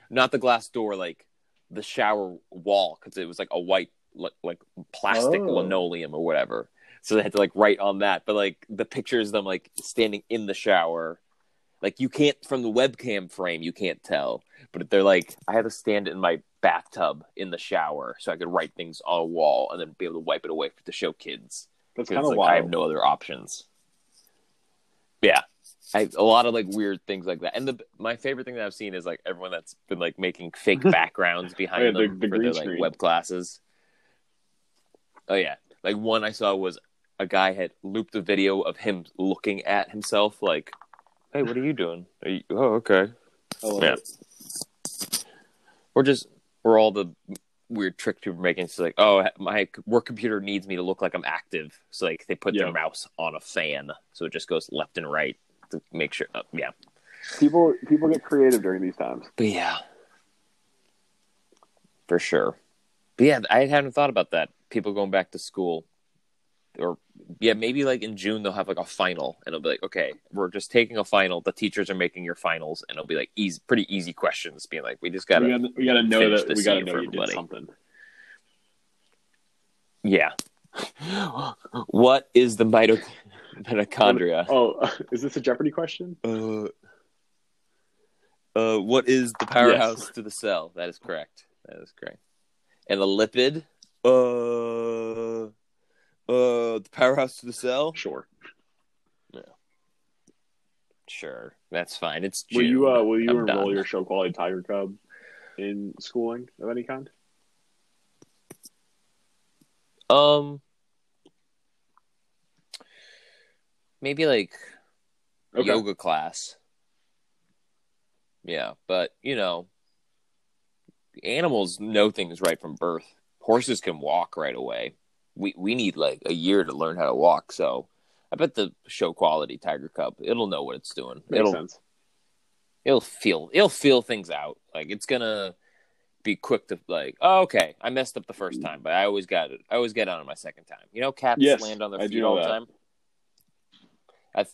not the glass door, like the shower wall, because it was like a white like, like plastic Oh. linoleum or whatever. So they had to like write on that. But like the pictures of them like standing in the shower, like you can't from the webcam frame you can't tell. But they're like I had to stand in my bathtub in the shower so I could write things on a wall and then be able to wipe it away to show kids. That's kind of like, wild. I have no other options. Yeah, I, a lot of like weird things like that. And the my favorite thing that I've seen is like everyone that's been like making fake backgrounds behind Oh, yeah, the- them the for green their like screen. web classes. Oh yeah, like one I saw was a guy had looped a video of him looking at himself like, "Hey, what are you doing?" Are you, oh, okay. Love Yeah. it. We're just we're all the weird tricks people are making. It's like, oh, my work computer needs me to look like I'm active. So like they put Yeah. their mouse on a fan, so it just goes left and right to make sure. Uh, yeah, People people get creative during these times. but yeah, for sure. But yeah, I hadn't thought about that. People going back to school, or yeah, maybe like in June they'll have like a final, and it'll be like, okay, we're just taking a final. The teachers are making your finals, and it'll be like easy, pretty easy questions. Being like, we just gotta we gotta we gotta know that we gotta know for you did something. Yeah. what is the mito- mitochondria? Oh, is this a Jeopardy question? Uh, uh, what is the powerhouse to the cell? That is correct. That is correct. And the lipid? Uh, uh, the powerhouse to the cell? Sure. Yeah. Sure, that's fine. It's Will you uh, will you I'm enroll done. your show quality Tiger Cub in schooling of any kind? Um, maybe like Okay. yoga class. Yeah, but you know, animals know things right from birth. Horses can walk right away. We we need like a year to learn how to walk. So I bet the show quality Tiger Cub it'll know what it's doing. Makes it'll sense. it'll feel it'll feel things out. Like it's gonna be quick to like. Oh, okay, I messed up the first time, but I always got it. I always get on it my second time. You know, cats Yes, land on their I feet all the time. I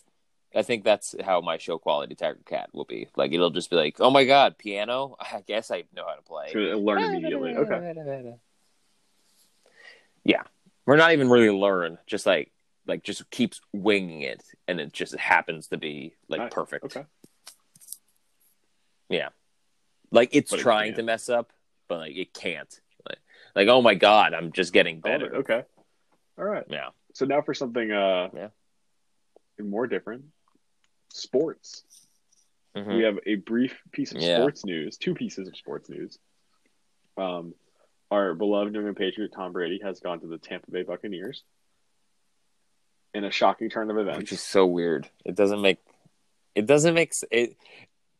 I think that's how my show quality Tiger Cat will be. Like it'll just be like, oh my god, piano. I guess I know how to play. It'll learn immediately. Okay. Yeah, we're not even really learn. Just like like just keeps winging it, and it just happens to be like perfect. Okay. Yeah, like it's But trying can't. to mess up, but like it can't. Like, like oh my god, I'm just getting better. it. Okay. All right. Yeah. So now for something uh Yeah. more different. Sports. Mhm. We have a brief piece of Yeah. sports news, two pieces of sports news. Um our beloved New England Patriot Tom Brady has gone to the Tampa Bay Buccaneers in a shocking turn of events, which is so weird. It doesn't make it doesn't make it.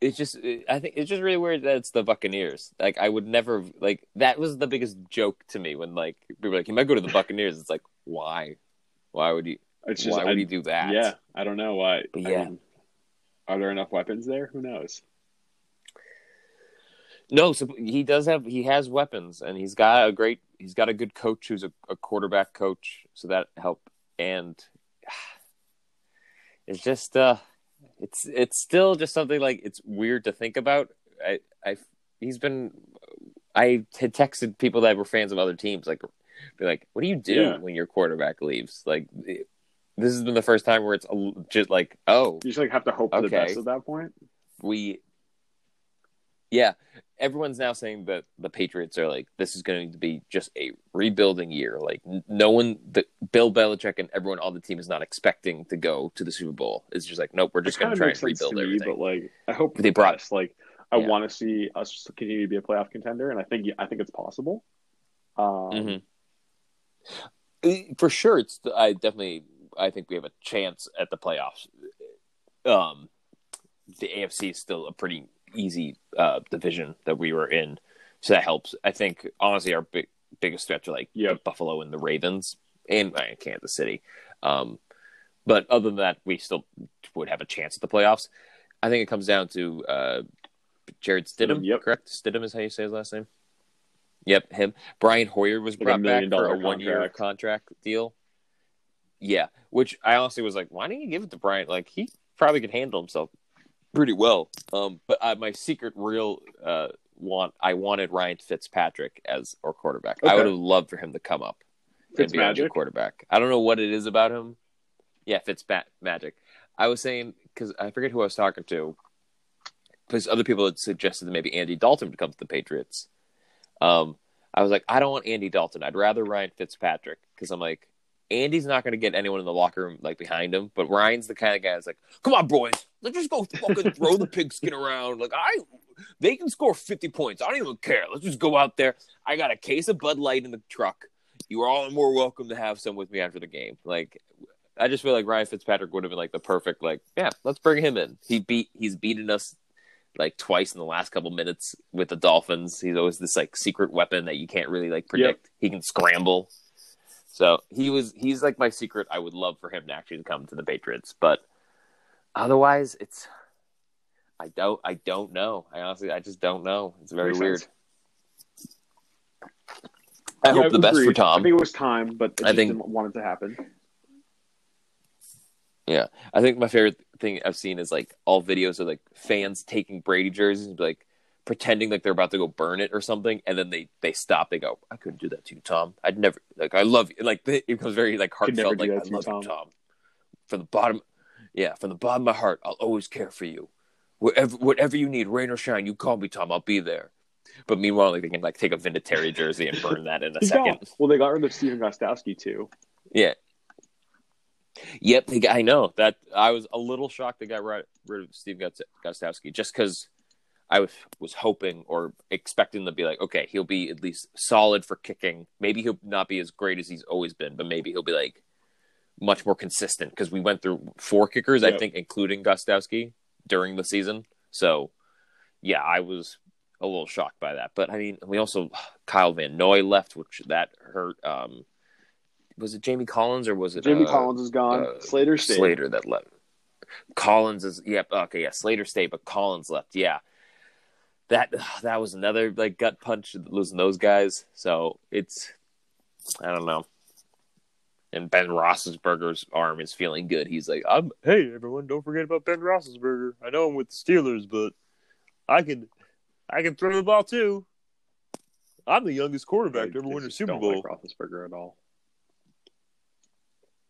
It's just it, I think it's just really weird that it's the Buccaneers. Like I would never like that was the biggest joke to me when like people were like he might go to the Buccaneers. It's like why, why would you? It's just why would I- he do that? Yeah, I don't know why. But I yeah. mean, are there enough weapons there? Who knows? No, so he does have he has weapons and he's got a great he's got a good coach who's a, a quarterback coach, so that helped. And it's just uh it's it's still just something like it's weird to think about. I I he's been I had texted people that were fans of other teams like be like, what do you do Yeah. when your quarterback leaves? Like this has been the first time where it's just like, oh, You just like have to hope for the best at that point. we yeah everyone's now saying that the patriots are like this is going to be just a rebuilding year like no one the bill belichick and everyone on the team is not expecting to go to the super bowl it's just like nope we're just going to try and rebuild me, everything But like, I hope They the brought- best. Like, I Yeah. want to see us continue to be a playoff contender, and I think I think it's possible. Um, Mhm. for sure it's i definitely i think we have a chance at the playoffs um the afc is still a pretty easy uh division that we were in so that helps i think honestly our big biggest threats are like Yep. buffalo and the ravens and uh, kansas city um but other than that we still would have a chance at the playoffs i think it comes down to uh jarrett stidham Yep. correct stidham is how you say his last name Yep, him. Brian Hoyer was Like brought back for a one-year contract deal. Yeah, which I honestly was like, why didn't you give it to Bryant? Like he probably could handle himself pretty well. Um, but uh, my secret real uh want I wanted Ryan Fitzpatrick as our quarterback. I would have loved for him to come up and be our quarterback. I don't know what it is about him. Yeah, Fitzpat magic. I was saying because I forget who I was talking to. Because other people had suggested that maybe Andy Dalton would come to the Patriots. Um, I was like, I don't want Andy Dalton. I'd rather Ryan Fitzpatrick because I'm like, Andy's not going to get anyone in the locker room like behind him, but Ryan's the kind of guy that's like, come on, boys, let's just go fucking throw the pigskin around. Like I, they can score 50 points. I don't even care. Let's just go out there. I got a case of Bud Light in the truck. You are all more welcome to have some with me after the game. Like, I just feel like Ryan Fitzpatrick would have been like the perfect, like, yeah, let's bring him in. He beat, he's beaten us like twice in the last couple minutes with the Dolphins. He's always this like secret weapon that you can't really like predict. He can scramble. So he was he's like my secret. I would love for him to actually come to the Patriots, but otherwise it's I don't I don't know. I honestly I just don't know. It's very Makes weird. sense. I Yeah, hope the best for agreed. I Tom. think it was time, but it I just think- didn't want it to happen. Yeah, I think my favorite thing I've seen is like all videos of like fans taking Brady jerseys and be like pretending like they're about to go burn it or something, and then they they stop. They go, "I couldn't do that to you, Tom. I'd never like I love you." Like it becomes very like heartfelt. Like I to you, love Tom." you, Tom. From the bottom, yeah, from the bottom of my heart, I'll always care for you. Whatever whatever you need, rain or shine, you call me, Tom. I'll be there. But meanwhile, like they can like take a Vinatieri jersey and burn that in a second. gone. Well, they got rid of Stephen Gostkowski too. Yeah. Yep, I know that I was a little shocked they got rid, rid of Steve Gost- Gostkowski just because I was was hoping or expecting to be like, okay, he'll be at least solid for kicking. Maybe he'll not be as great as he's always been, but maybe he'll be like much more consistent because we went through four kickers, I think, including Gostkowski during the season. So, yeah, I was a little shocked by that. But I mean, we also Kyle Van Noy left, which that hurt. Um, was it Jamie Collins or was it Jamie uh, Collins is gone. uh, Slater stayed. Slater that left. Collins is yep okay yeah Slater stayed but Collins left yeah that that was another like gut punch losing those guys so it's I don't know and Ben Roethlisberger's arm is feeling good. He's like, "I'm hey everyone, don't forget about Ben Roethlisberger. I know I'm with the Steelers, but I can I can throw the ball too. I'm the youngest quarterback to ever win a Super don't Bowl." Like Roethlisberger at all.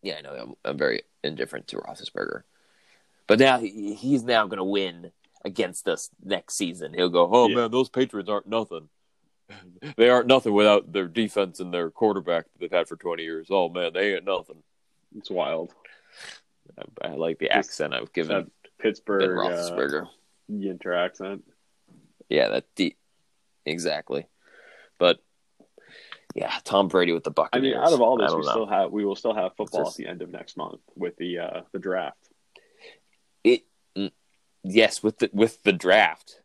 Yeah, I know. I'm, I'm very indifferent to Roethlisberger, but now he, he's now going to win against us next season. He'll go, "Oh Yeah. man, those Patriots aren't nothing. they aren't nothing without their defense and their quarterback that they've had for 20 years. Oh man, they ain't nothing." It's wild. I, I like the Just accent I've given Pittsburgh uh, Roethlisberger. Yinzer accent. Yeah, that de- exactly. But yeah, Tom Brady with the I mean, out of all this, we know. still have we will still have football at the end of next month with the uh, the draft. Yes with the with the draft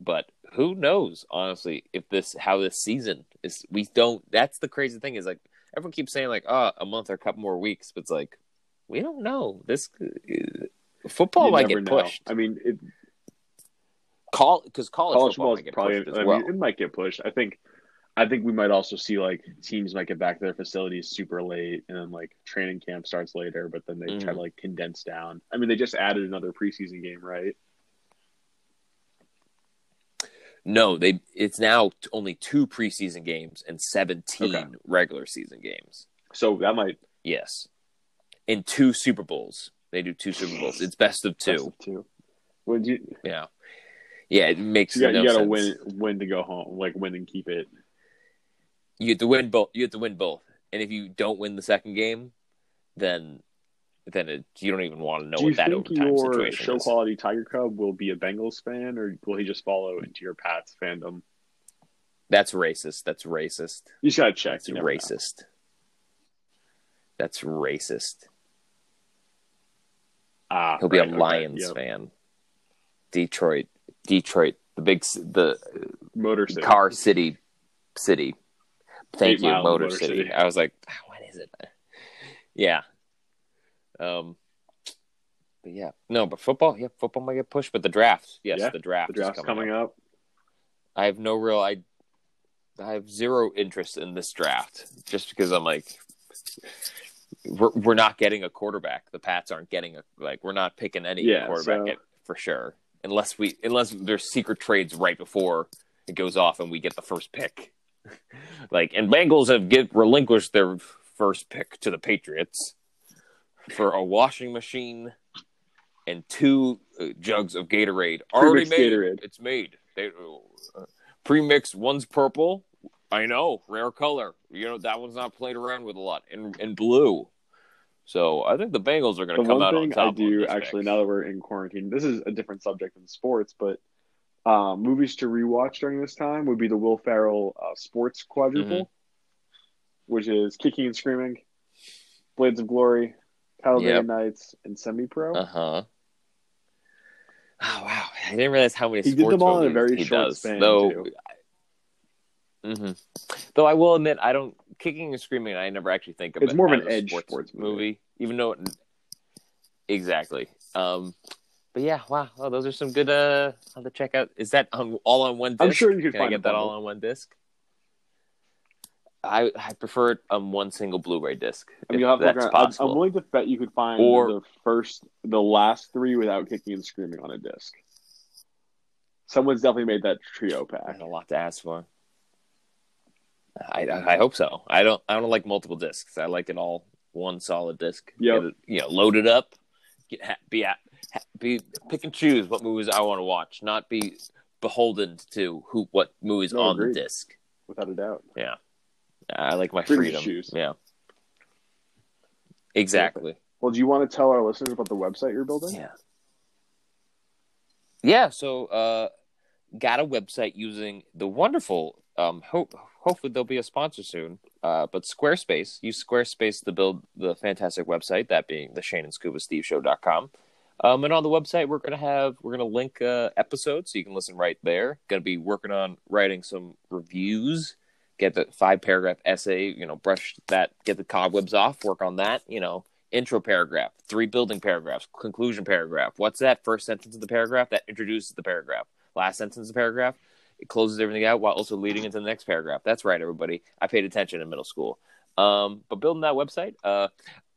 but who knows honestly if this how this season is we don't that's the crazy thing is like everyone keeps saying like oh a month or a couple more weeks but it's like we don't know this uh, football You might get know. pushed I mean, it, call because college, college football might is get probably. pushed as I mean, it might get pushed. I think. I think we might also see like teams might get back to their facilities super late, and then like training camp starts later, but then they try Mhm. to like condense down. I mean, they just added another preseason game, right? no they it's now only two preseason games and 17 Okay. regular season games So that might yes in two super bowls they do two super bowls it's best of two best of two. Would you? Yeah, yeah, it makes You got, no you got to sense. win win to go home, like win and keep it. You have to win both. You have to win both, and if you don't win the second game, then then it, you don't even want to know Do what that think overtime your situation show is. quality Tiger Cub will be a Bengals fan, or will he just follow into your Pats fandom? That's racist. That's racist. You just gotta check. That's never know. racist. That's racist. Ah, He'll be right, a okay, Lions yep. fan. Detroit, Detroit, the big, the Motor City. car city, city. Thank you, Motor, Motor city. City. I was like, "Ah, what is it? Yeah. Um. But yeah, no, but football, yeah, football might get pushed, but the draft, yes, Yeah, the draft, The draft's coming, coming up. up. I have no real, I, I have zero interest in this draft, just because I'm like, we're we're not getting a quarterback. The Pats aren't getting a like, we're not picking any Yeah, quarterback so- for sure, unless we unless there's secret trades right before it goes off and we get the first pick. like, and Bengals have get relinquished their first pick to the Patriots for a washing machine and two uh, jugs of Gatorade already Pre-mixed made. Gatorade. It's made. They uh, pre-mixed. One's purple. I know, rare color. You know that one's not played around with a lot, and and blue. So I think the Bengals are going to come out on top. I do actually pick. now that we're in quarantine, this is a different subject than sports, but um, movies to rewatch during this time would be the Will Ferrell uh, sports quadruple, Mm-hmm. which is Kicking and Screaming, Blades of Glory, Talladega Yep. Nights, and Semi Pro. Uh huh. Oh wow! I didn't realize how many He did sports them all in a very short does. span, Though, too. hmm though I will admit, I don't kicking and screaming. I never actually think of it It's it more of an edge sports, sports movie. movie. even though it, exactly. Um, but yeah, wow, well, those are some good. Uh, I'll have to check out. Is that on all on one? disc? I'm sure you could Can I find get that all on one disc? I I prefer it on one single Blu-ray disc. I mean, if you'll have to look that's around. I'm- possible. I'm willing to bet you could find Or- the first, the last three without kicking and screaming on a disc. Someone's definitely made that trio pack. That's a lot to ask for. I, I I hope so. I don't I don't like multiple discs. I like it all one solid disc. Yeah, you know, load it up. Get ha- be at ha- be pick and choose what movies I want to watch. Not be beholden to who what movies No, on agreed. the disc. without a doubt. Yeah. I like my Freedom freedom. choose. Yeah. Exactly. Well, do you want to tell our listeners about the website you're building? Yeah. Yeah. So, uh, got a website using the wonderful. Um, hope hopefully there'll be a sponsor soon. Uh, but Squarespace use Squarespace to build the fantastic website. That being the Shane and Scuba Steve Show.com. Um, and on the website, we're gonna have we're gonna link uh, episodes so you can listen right there. Gonna be working on writing some reviews. Get the five paragraph essay. You know, brush that. Get the cobwebs off. Work on that. You know, intro paragraph, three building paragraphs, conclusion paragraph. What's that first sentence of the paragraph? That introduces the paragraph. Last sentence of the paragraph, it closes everything out while also leading into the next paragraph. That's right, everybody. I paid attention in middle school. Um, but building that website, uh,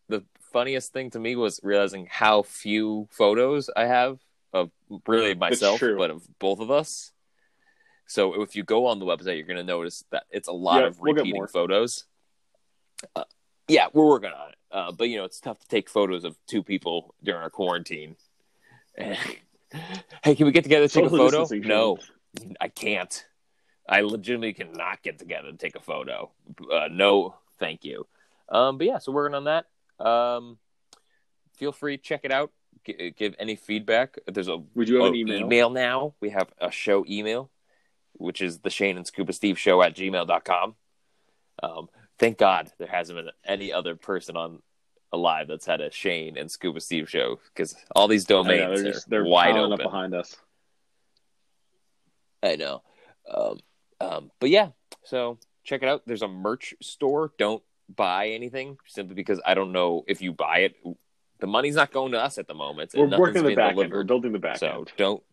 the funniest thing to me was realizing how few photos I have of really myself, but of both of us. So if you go on the website, you're going to notice that it's a lot Yeah, of we'll repeating more. photos. Uh, yeah, we're working on it. Uh, but you know, it's tough to take photos of two people during our quarantine. hey, can we get together to take a photo? No, I can't. I legitimately cannot get together and take a photo. Uh, no, thank you. Um, but yeah, so working on that. Um, feel free check it out. G- give any feedback. There's a We do have an oh, email. now. We have a show email, which is the Shane and Scuba Steve show at gmail.com. Um, thank God there hasn't been any other person on alive that's had a Shane and Scuba Steve show because all these I know, domains they're are just they're wide open. up behind us. I know. Um, um, but yeah, so check it out. There's a merch store. Don't buy anything simply because I don't know if you buy it. The money's not going to us at the moment. We're working the back end. We're building the back so end. don't.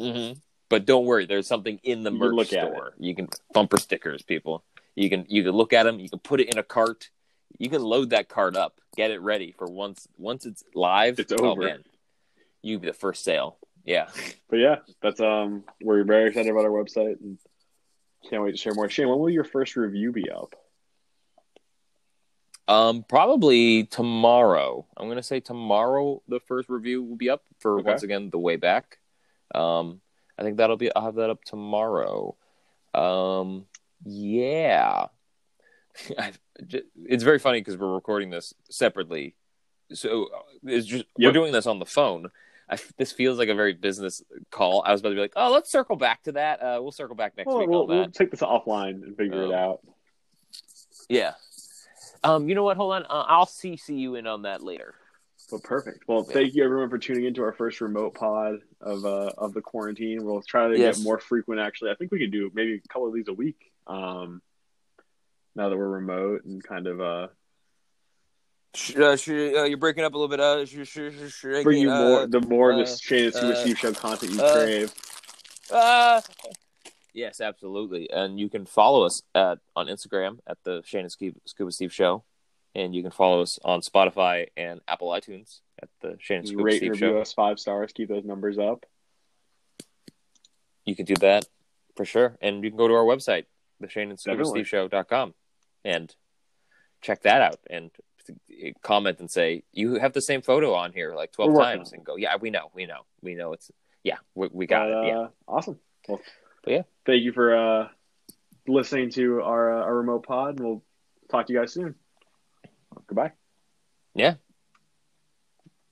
hmm But don't worry. There's something in the You merch store. You can bumper stickers, people. You can you can look at them. You can put it in a cart. You can load that cart up. Get it ready for once once it's live. It's oh, over. man, you be the first sale. Yeah. But yeah, that's um we're very excited about our website and can't wait to share more. Shane, when will your first review be up? Um, probably tomorrow. I'm gonna say tomorrow the first review will be up for Okay. once again the way back. Um, I think that'll be I'll have that up tomorrow. Um, yeah, it's very funny because we're recording this separately, so uh, it's just we're doing this on the phone. I, this feels like a very business call. I was about to be like, "Oh, let's circle back to that. Uh, we'll circle back next Well, week we'll, we'll take this offline and figure it Um, out. Yeah. Um, you know what? Hold on. Uh, I'll CC you in on that later. But perfect. Well, Yeah. thank you everyone for tuning into our first remote pod of uh of the quarantine. We'll try to Yes. get more frequent. Actually, I think we could do maybe a couple of these a week. Um, now that we're remote and kind of uh uh, sh- uh, you're breaking up a little bit. Uh, sh- sh- bring you can't, more uh, the more of uh, this Shane and uh, Steve show content you uh, crave. uh, yes, absolutely. And you can follow us at on Instagram at the Shane and Scuba, Scuba Steve Show, and you can follow us on Spotify and Apple iTunes at the Shane and Scuba Rate Steve review Show. us five stars. Keep those numbers up. You can do that for sure, and you can go to our website, the Shane and Scuba Steve Show.com, and check that out and comment and say you have the same photo on here like 12 times and go yeah we know we know we know it's yeah we, we got it yeah uh, Awesome. Well, But yeah. Thank you for uh, listening to our uh, our remote pod, and we'll talk to you guys soon. Goodbye. yeah